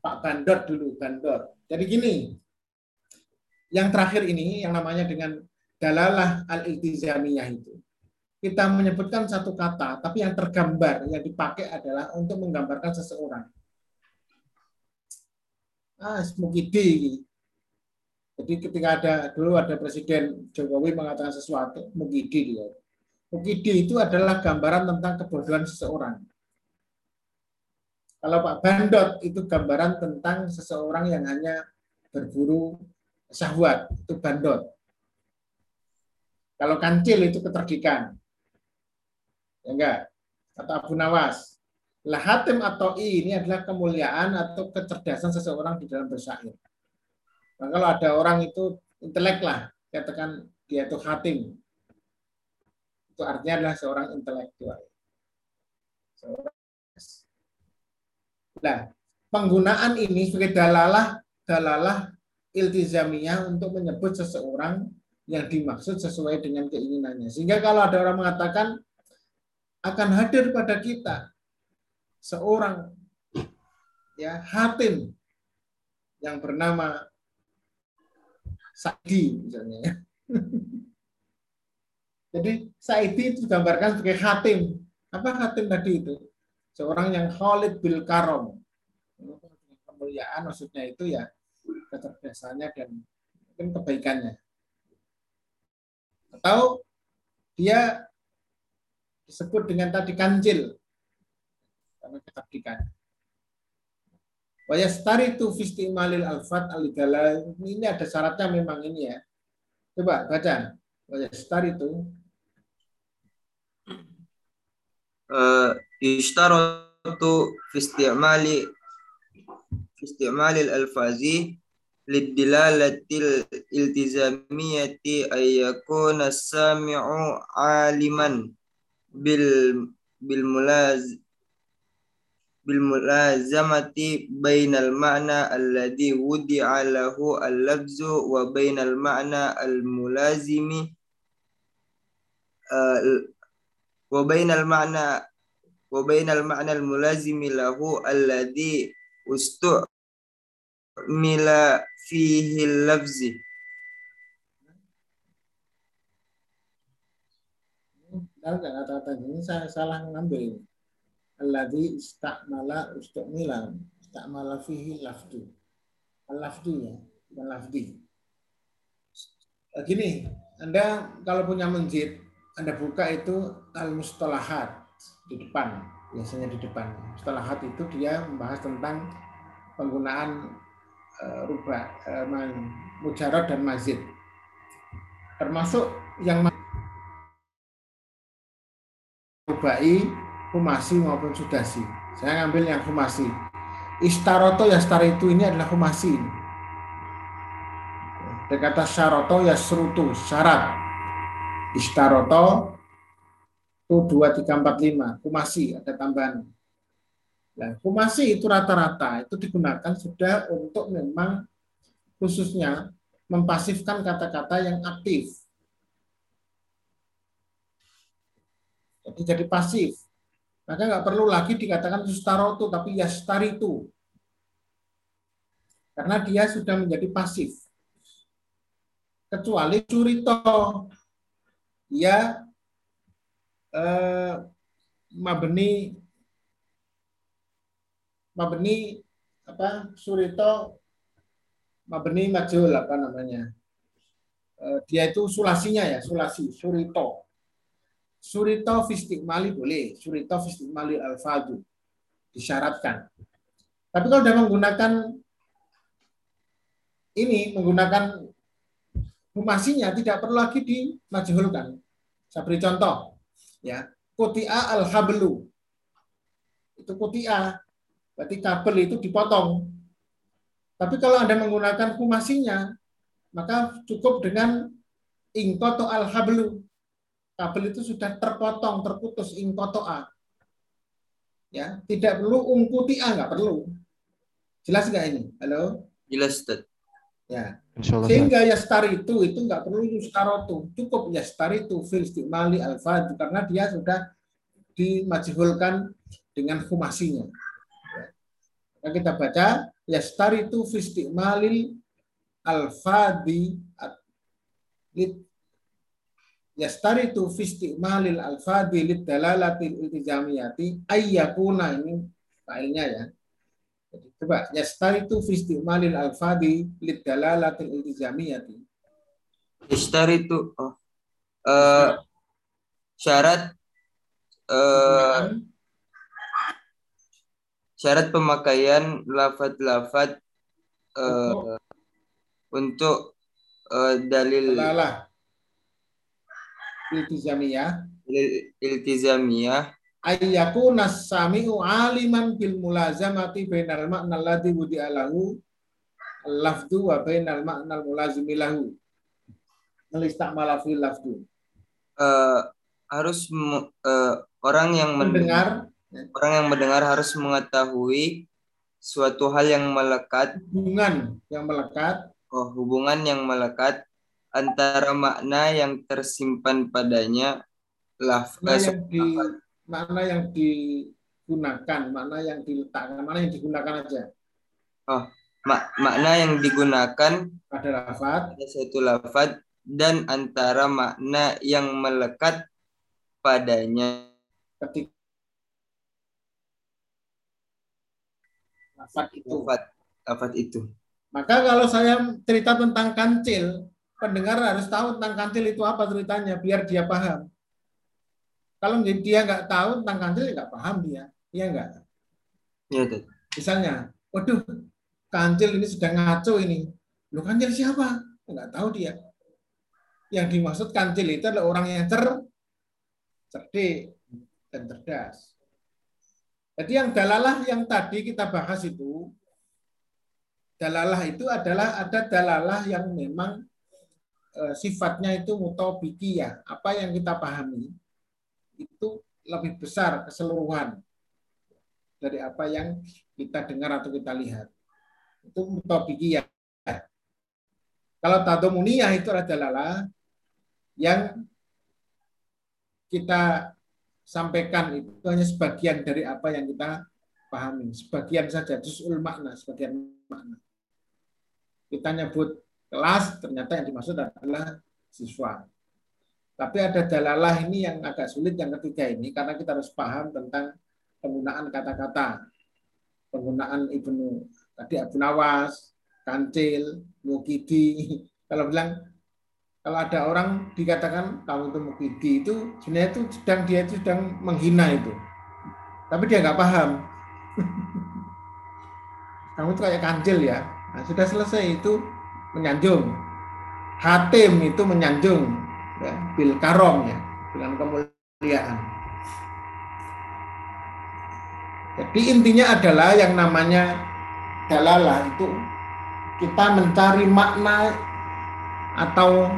Pak Bandot dulu, Bandot. Jadi gini, yang terakhir ini yang namanya dengan dalalah al-iltizamiyah itu. Kita menyebutkan satu kata, tapi yang tergambar, yang dipakai adalah untuk menggambarkan seseorang. Ah, Mukidi. Jadi ketika ada dulu ada Presiden Jokowi mengatakan sesuatu, Mukidi dia. Mukidi itu adalah gambaran tentang kebodohan seseorang. Kalau Pak Bandot itu gambaran tentang seseorang yang hanya berburu syahwat, itu bandot. Kalau kancil itu keterdikan. Ya enggak? Kata Abu Nawas. Lah hatim atau i ini adalah kemuliaan atau kecerdasan seseorang di dalam bersair. Nah, kalau ada orang itu intelek lah, katakan dia itu hatim. Itu artinya adalah seorang intelektual. Nah, penggunaan ini sebagai dalalah dalalah iltizamiyah untuk menyebut seseorang yang dimaksud sesuai dengan keinginannya. Sehingga kalau ada orang mengatakan akan hadir pada kita seorang ya hatim yang bernama Saidi misalnya. Jadi Saidi itu digambarkan sebagai hatim. Apa hatim tadi itu? Seorang yang Khalid bil Karom. Kemuliaan maksudnya itu ya kecerdasannya dan mungkin kebaikannya. Atau dia disebut dengan tadi kancil karena ketabdikan. Wayastari itu fistimalil alfat aligala ini ada syaratnya memang ini ya. Coba baca. Wayastari itu يشترط في استعمال في استعمال الألفاظ للدلالة الالتزامية أن يكون السامع عالما بال بالملاز بالملازمة بين المعنى الذي وضع له اللفظ وبين المعنى الملازم wa bainal ma'na wa bainal ma'na al mulazimi lahu alladhi ustu mila fihi lafzi nggak kata-kata ini saya salah ngambil ini. Alladhi istakmala ustakmila. Istakmala fihi lafdu. Lafdu ya, bukan lafdi. Gini, Anda kalau punya masjid, anda buka itu al-mustalahat di depan, biasanya di depan. Mustalahat itu dia membahas tentang penggunaan uh, rubah, uh, mujarad dan mazid. Termasuk yang rubai, humasi maupun sudasi. Saya ngambil yang humasi. Istaroto ya itu ini adalah humasi. Ada kata syaroto ya serutu, syarat. Istaroto itu 2, 3, 4, 5. Humasi, ada tambahan. Nah, humasi itu rata-rata itu digunakan sudah untuk memang khususnya mempasifkan kata-kata yang aktif. Jadi jadi pasif. Maka nggak perlu lagi dikatakan sustarotu, tapi yastaritu. Karena dia sudah menjadi pasif. Kecuali curito. Eh, mabeni mabeni apa surito mabeni majul apa namanya. Eh, dia itu sulasinya ya sulasi surito. Surito fistikmali boleh surito fistikmali alfadu disyaratkan. Tapi kalau sudah menggunakan ini menggunakan humasinya tidak perlu lagi dimajhulkan saya beri contoh ya. Kutia al hablu. Itu kutia berarti kabel itu dipotong. Tapi kalau anda menggunakan humasinya maka cukup dengan ingkoto al hablu. Kabel itu sudah terpotong terputus ingkoto a. Ya tidak perlu ungkutia nggak perlu. Jelas nggak ini? Halo? Jelas Ustaz. Ya sehingga yastari itu itu nggak perlu yustarotu cukup yastari itu fil istimali al karena dia sudah dimajhulkan dengan humasinya Ya. kita baca yastari itu fil istimali al fadi yastaritu fi istimalil alfadi lid dalalatil iltizamiyati ayyakuna ini failnya ya. Coba yastaritu fi istimalil alfadi lid dalalatil iltizamiyati. Ishtaritu oh. Eh, syarat eh, syarat pemakaian lafad-lafad eh, untuk eh, dalil Dalalah. Iltizamiyah. Dalil iltizamiyah ayyakuna sami'u aliman bil mulazamati bainal ma'na alladhi wudi'a lahu lafdu wa bainal ma'na al mulazimi lahu. Nalistakmala fil lafdu. eh, harus eh, orang yang mendengar Mendengar. orang yang mendengar harus mengetahui suatu hal yang melekat. Hubungan yang melekat. Oh, hubungan yang melekat antara makna yang tersimpan padanya laf mana eh, yang di mana yang digunakan, mana yang diletakkan, mana yang digunakan aja mak- makna yang digunakan pada lafaz pada suatu lafaz dan antara makna yang melekat padanya ketika lafaz itu. lafaz lafaz itu Maka kalau saya cerita tentang kancil, pendengar harus tahu tentang kancil itu apa ceritanya biar dia paham. Kalau dia nggak tahu tentang kancil, ya nggak paham dia. Iya nggak? Ya, Ustaz. Misalnya, waduh, kancil ini sedang ngaco ini. Lu kancil siapa? Nggak tahu dia. Yang dimaksud kancil itu adalah orang yang cer, cerdik dan cerdas. Jadi yang dalalah yang tadi kita bahas itu, dalalah itu adalah ada dalalah yang memang eh, sifatnya itu mutobikiyah. Apa yang kita pahami itu lebih besar keseluruhan dari apa yang kita dengar atau kita lihat. Itu mutobikiyah. Kalau tadomuniyah itu adalah yang kita sampaikan itu hanya sebagian dari apa yang kita pahami, sebagian saja, juz'ul makna, sebagian makna. Kita nyebut kelas, ternyata yang dimaksud adalah siswa. Tapi ada dalalah ini yang agak sulit yang ketiga ini, karena kita harus paham tentang penggunaan kata-kata. Penggunaan Ibnu tadi Abu Nawas, Kancil, Mukidi. Kalau bilang kalau ada orang dikatakan kamu itu mukidi itu sebenarnya itu sedang dia itu sedang menghina itu. Tapi dia nggak paham. Kamu itu kayak kancil ya. Nah, sudah selesai itu menyanjung. Hatim itu menyanjung ya, bil karom ya dengan kemuliaan jadi intinya adalah yang namanya dalalah itu kita mencari makna atau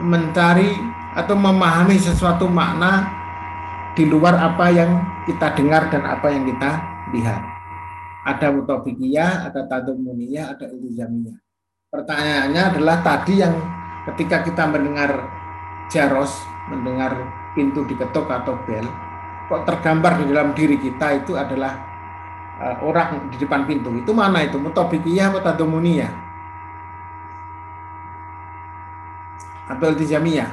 mencari atau memahami sesuatu makna di luar apa yang kita dengar dan apa yang kita lihat. Ada mutobikiyah, ada tadumuniyah, ada ilzamiyah. Pertanyaannya adalah tadi yang ketika kita mendengar jaros, mendengar pintu diketuk atau bel, kok tergambar di dalam diri kita itu adalah uh, orang di depan pintu. Itu mana itu? Mutobikiyah atau tadumuniyah? atau iltizamiyah?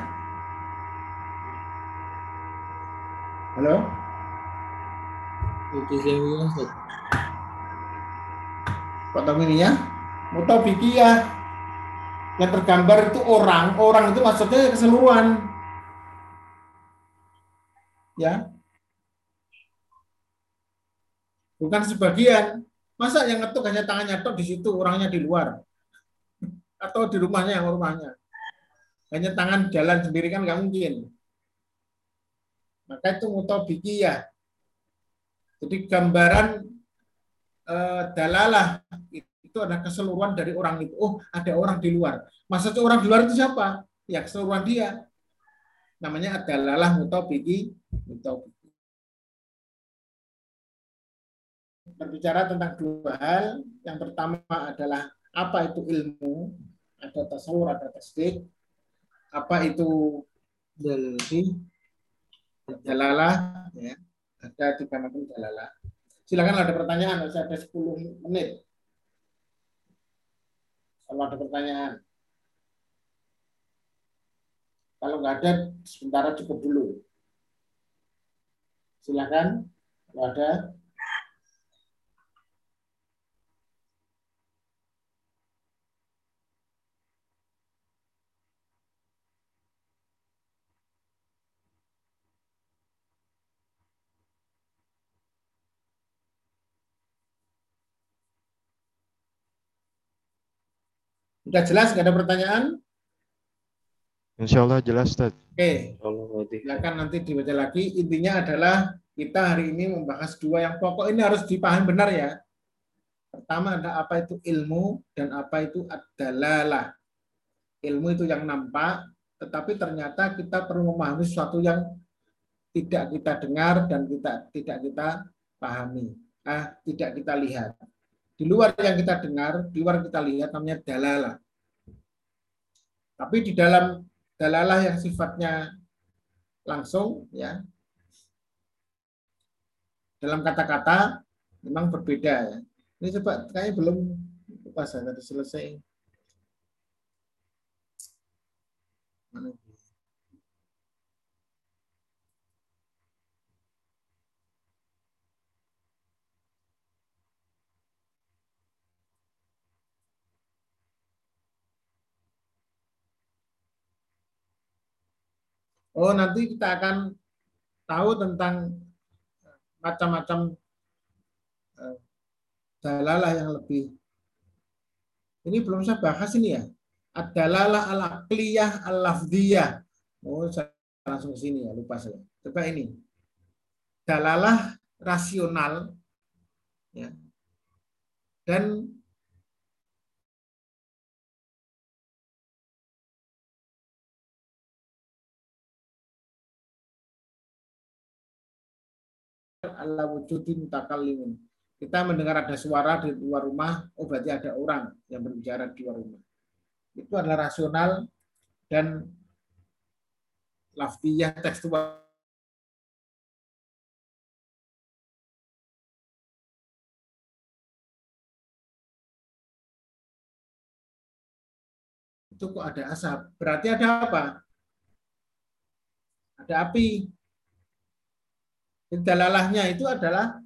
Halo? Iltizamiyah, Ustaz. Kok ya? Mutobikiyah. Yang tergambar itu orang, orang itu maksudnya keseluruhan. Ya. Bukan sebagian. Masa yang ngetuk hanya tangannya tok di situ, orangnya di luar. Atau di rumahnya yang rumahnya hanya tangan jalan sendiri kan nggak mungkin. Maka itu mutobikiyah. Jadi gambaran e, dalalah itu ada keseluruhan dari orang itu. Oh, ada orang di luar. Maksudnya orang di luar itu siapa? Ya keseluruhan dia. Namanya adalah mutobiki, mutobiki. Berbicara tentang dua hal. Yang pertama adalah apa itu ilmu, ada tasawur, ada tasdik apa itu dalil jalalah ya ada tiga macam jalalah silakan ada pertanyaan masih ada 10 menit kalau ada pertanyaan. Kalau nggak ada sementara cukup dulu. Silakan. Kalau ada Sudah jelas? Nggak ada pertanyaan? Insya Allah jelas, Ustaz. Oke, Allah silakan nanti dibaca lagi. Intinya adalah kita hari ini membahas dua yang pokok ini harus dipahami benar ya. Pertama ada apa itu ilmu dan apa itu adalah. Ilmu itu yang nampak, tetapi ternyata kita perlu memahami sesuatu yang tidak kita dengar dan kita tidak kita pahami, ah tidak kita lihat. Di luar yang kita dengar, di luar kita lihat namanya dalalah. Tapi di dalam dalalah yang sifatnya langsung ya dalam kata-kata memang berbeda ya. Ini coba kayaknya belum pas ya, selesai. Mana? Oh, nanti kita akan tahu tentang macam-macam eh, dalalah yang lebih. Ini belum saya bahas ini ya. Ad-dalalah al-aqliyah al-lafdiyah. Oh, saya langsung ke sini ya, lupa saya. Coba ini. Dalalah rasional ya. Dan ala wujudin. Kita mendengar ada suara di luar rumah, oh berarti ada orang yang berbicara di luar rumah. Itu adalah rasional dan lafdiyah tekstual. Itu kok ada asap. Berarti ada apa? Ada api. Dalalahnya itu adalah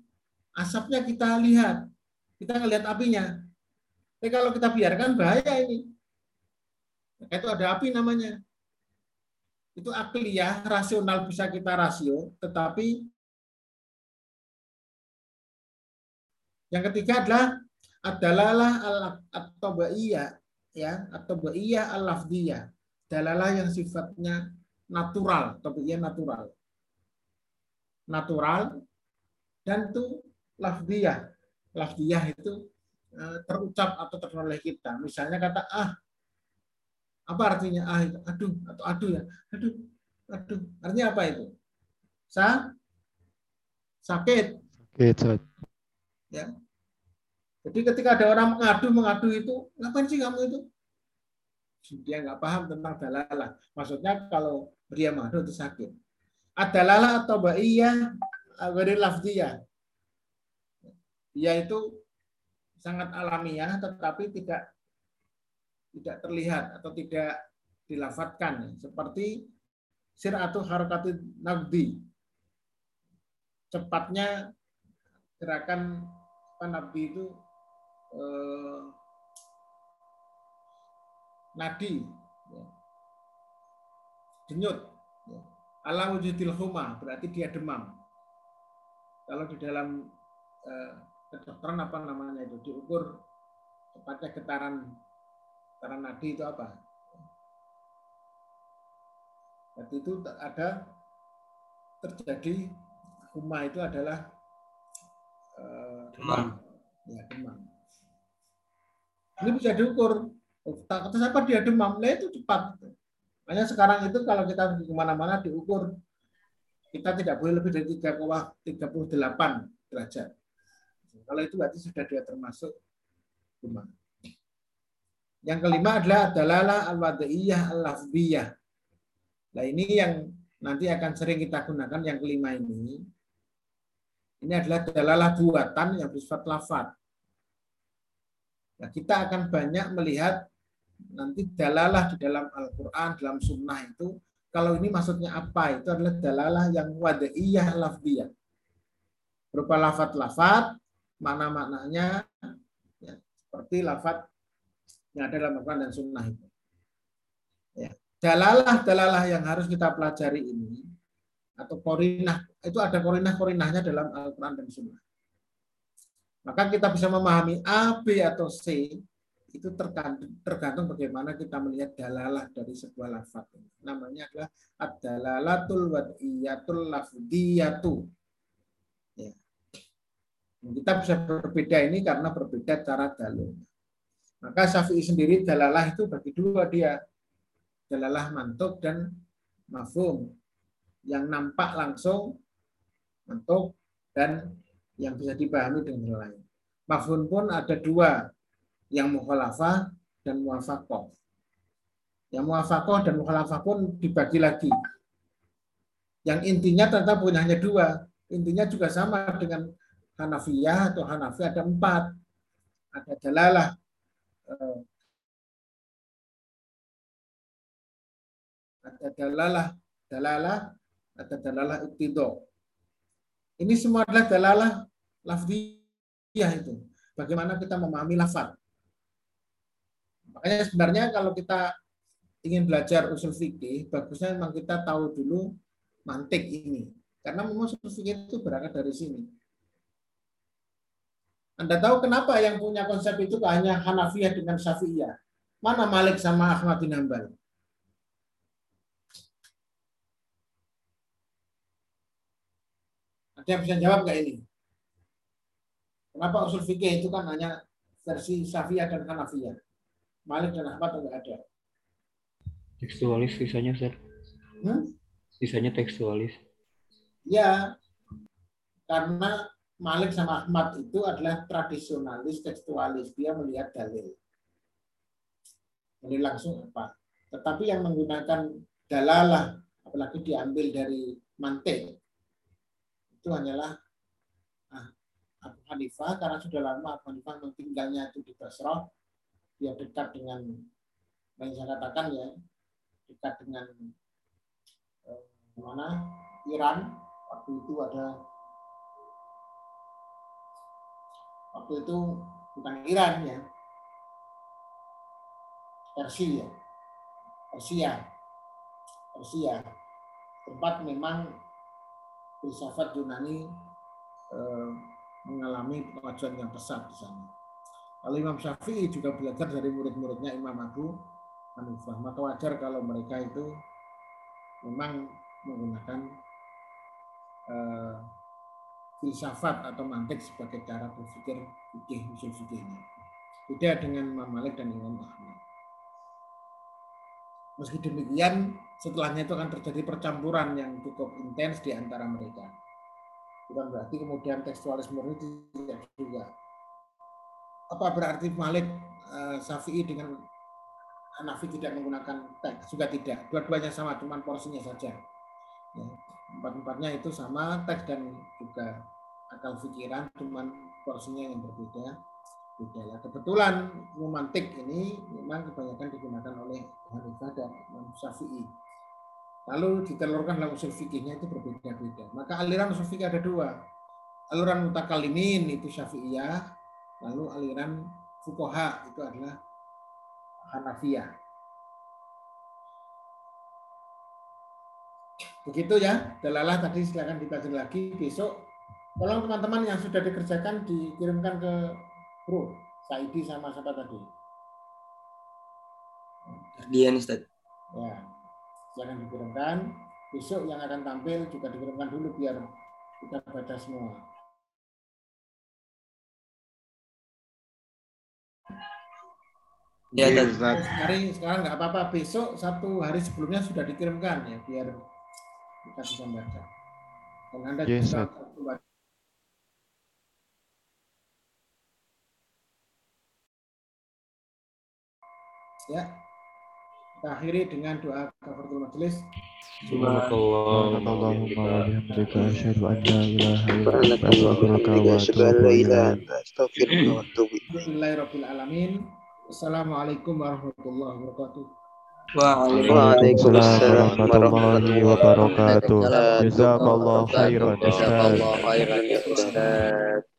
asapnya kita lihat. Kita ngelihat apinya. Tapi kalau kita biarkan bahaya ini. Itu ada api namanya. Itu akliyah, rasional bisa kita rasio, tetapi yang ketiga adalah adalah atau baiyah ya atau baiyah al lafdiyah dalalah yang sifatnya natural atau natural natural dan itu lafdiyah. Lafdiyah itu eh, terucap atau teroleh kita. Misalnya kata ah. Apa artinya ah itu? Aduh atau aduh ya. Aduh. Aduh. Artinya apa itu? Sa sakit. Sakit, Ya. Jadi ketika ada orang mengadu mengadu itu, ngapain sih kamu itu? Dia nggak paham tentang dalalah. Maksudnya kalau dia mengadu itu sakit adalah atau ba'iyah ghairil lafziyah. Dia itu sangat alamiah tetapi tidak tidak terlihat atau tidak dilafatkan. Seperti siratu harakati nagdi. Cepatnya gerakan nabdi itu eh, nadi. Denyut ala wujudil huma berarti dia demam. Kalau di dalam eh, kedokteran apa namanya itu diukur tepatnya getaran getaran nadi itu apa? Berarti itu ada terjadi huma itu adalah eh, demam. Ya, demam. Ini bisa diukur. Oh, tak apa dia demam, nah itu cepat. Makanya sekarang itu kalau kita ke mana-mana diukur, kita tidak boleh lebih dari 3,38 derajat. Kalau itu berarti sudah dia termasuk rumah. Yang kelima adalah dalalah al-wadaiyah al-lafbiyah. Nah ini yang nanti akan sering kita gunakan yang kelima ini. Ini adalah dalalah buatan yang bersifat lafad. Nah, kita akan banyak melihat nanti dalalah di dalam Al-Quran, dalam sunnah itu, kalau ini maksudnya apa? Itu adalah dalalah yang wadaiyah lafdiyah. Berupa lafat-lafat, mana-maknanya, ya, seperti lafat yang ada dalam Al-Quran dan sunnah itu. Ya. Dalalah-dalalah yang harus kita pelajari ini, atau korinah, itu ada korinah-korinahnya dalam Al-Quran dan sunnah. Maka kita bisa memahami A, B, atau C itu tergantung, bagaimana kita melihat dalalah dari sebuah lafaz. Namanya adalah ad-dalalatul wad'iyatul lafdiyatu. Ya. Kita bisa berbeda ini karena berbeda cara dalil. Maka Syafi'i sendiri dalalah itu bagi dua dia. Dalalah mantuk dan mafhum. Yang nampak langsung mantuk dan yang bisa dipahami dengan lain. Mafhum pun ada dua, yang mukhalafah dan muafakoh. Yang muafakoh dan mukhalafah pun dibagi lagi. Yang intinya tetap punya hanya dua. Intinya juga sama dengan Hanafiyah atau Hanafi ada empat. Ada dalalah eh, ada dalalah dalalah ada dalalah iktido. Ini semua adalah dalalah lafziyah itu. Bagaimana kita memahami lafaz. Makanya sebenarnya kalau kita ingin belajar usul fikih, bagusnya memang kita tahu dulu mantik ini. Karena memang usul fikih itu berangkat dari sini. Anda tahu kenapa yang punya konsep itu hanya Hanafiyah dengan Syafi'iyah? Mana Malik sama Ahmad bin Hambal? Ada yang bisa jawab nggak ini? Kenapa usul fikih itu kan hanya versi Syafi'iyah dan Hanafiyah? Malik dan Ahmad enggak ada. Tekstualis sisanya, Ustaz. Hmm? Sisanya tekstualis. Ya, karena Malik sama Ahmad itu adalah tradisionalis, tekstualis. Dia melihat dalil. Dalil langsung apa. Tetapi yang menggunakan dalalah, apalagi diambil dari mantik, itu hanyalah ah, Abu Hanifah, karena sudah lama Abu Hanifah memang tinggalnya itu di Basrah, dia dekat dengan, yang saya katakan ya, dekat dengan eh, mana? Iran, waktu itu ada waktu itu bukan Iran ya. Persia. Persia. Persia. Tempat memang filsafat Yunani eh, mengalami kemajuan yang pesat di sana. Lalu Imam Syafi'i juga belajar dari murid-muridnya Imam Abu Hanifah. Maka wajar kalau mereka itu memang menggunakan eh, filsafat atau mantik sebagai cara berpikir fikih usul fikihnya. Beda dengan Imam Malik dan Imam Ahmad. Meski demikian, setelahnya itu akan terjadi percampuran yang cukup intens di antara mereka. Bukan berarti kemudian tekstualisme itu tidak juga. Apa berarti Malik Syafi'i dengan Hanafi tidak menggunakan teks? Juga tidak. Dua-duanya sama, cuma porsinya saja. Ya, empat-empatnya itu sama teks dan juga akal pikiran, cuman porsinya yang berbeda. Beda ya. Kebetulan romantik ini memang kebanyakan digunakan oleh Hanifah dan Imam Syafi'i. Lalu ditelurkan dalam usul fikihnya itu berbeda-beda. Maka aliran usul ada dua. Aliran mutakalimin itu Syafi'iyah, lalu aliran fukoha itu adalah Hanafiyah. Begitu ya, dalalah tadi silakan dipelajari lagi besok. Tolong teman-teman yang sudah dikerjakan dikirimkan ke grup Saidi sama siapa tadi? Dian Ustaz. Ya, silakan dikirimkan. Besok yang akan tampil juga dikirimkan dulu biar kita baca semua. Ya, Iya, Ustaz. Ustaz. Hari sekarang nggak apa-apa. Besok satu hari sebelumnya sudah dikirimkan ya biar kita bisa baca. Dan Anda Yes, juga Ya. Kita akhiri dengan doa kafaratul majelis. Subhanakallahumma Assalamualaikum warahmatullahi wabarakatuh. Waalaikumsalam warahmatullahi wabarakatuh. Jazakallah khairan ya Ustaz. Ya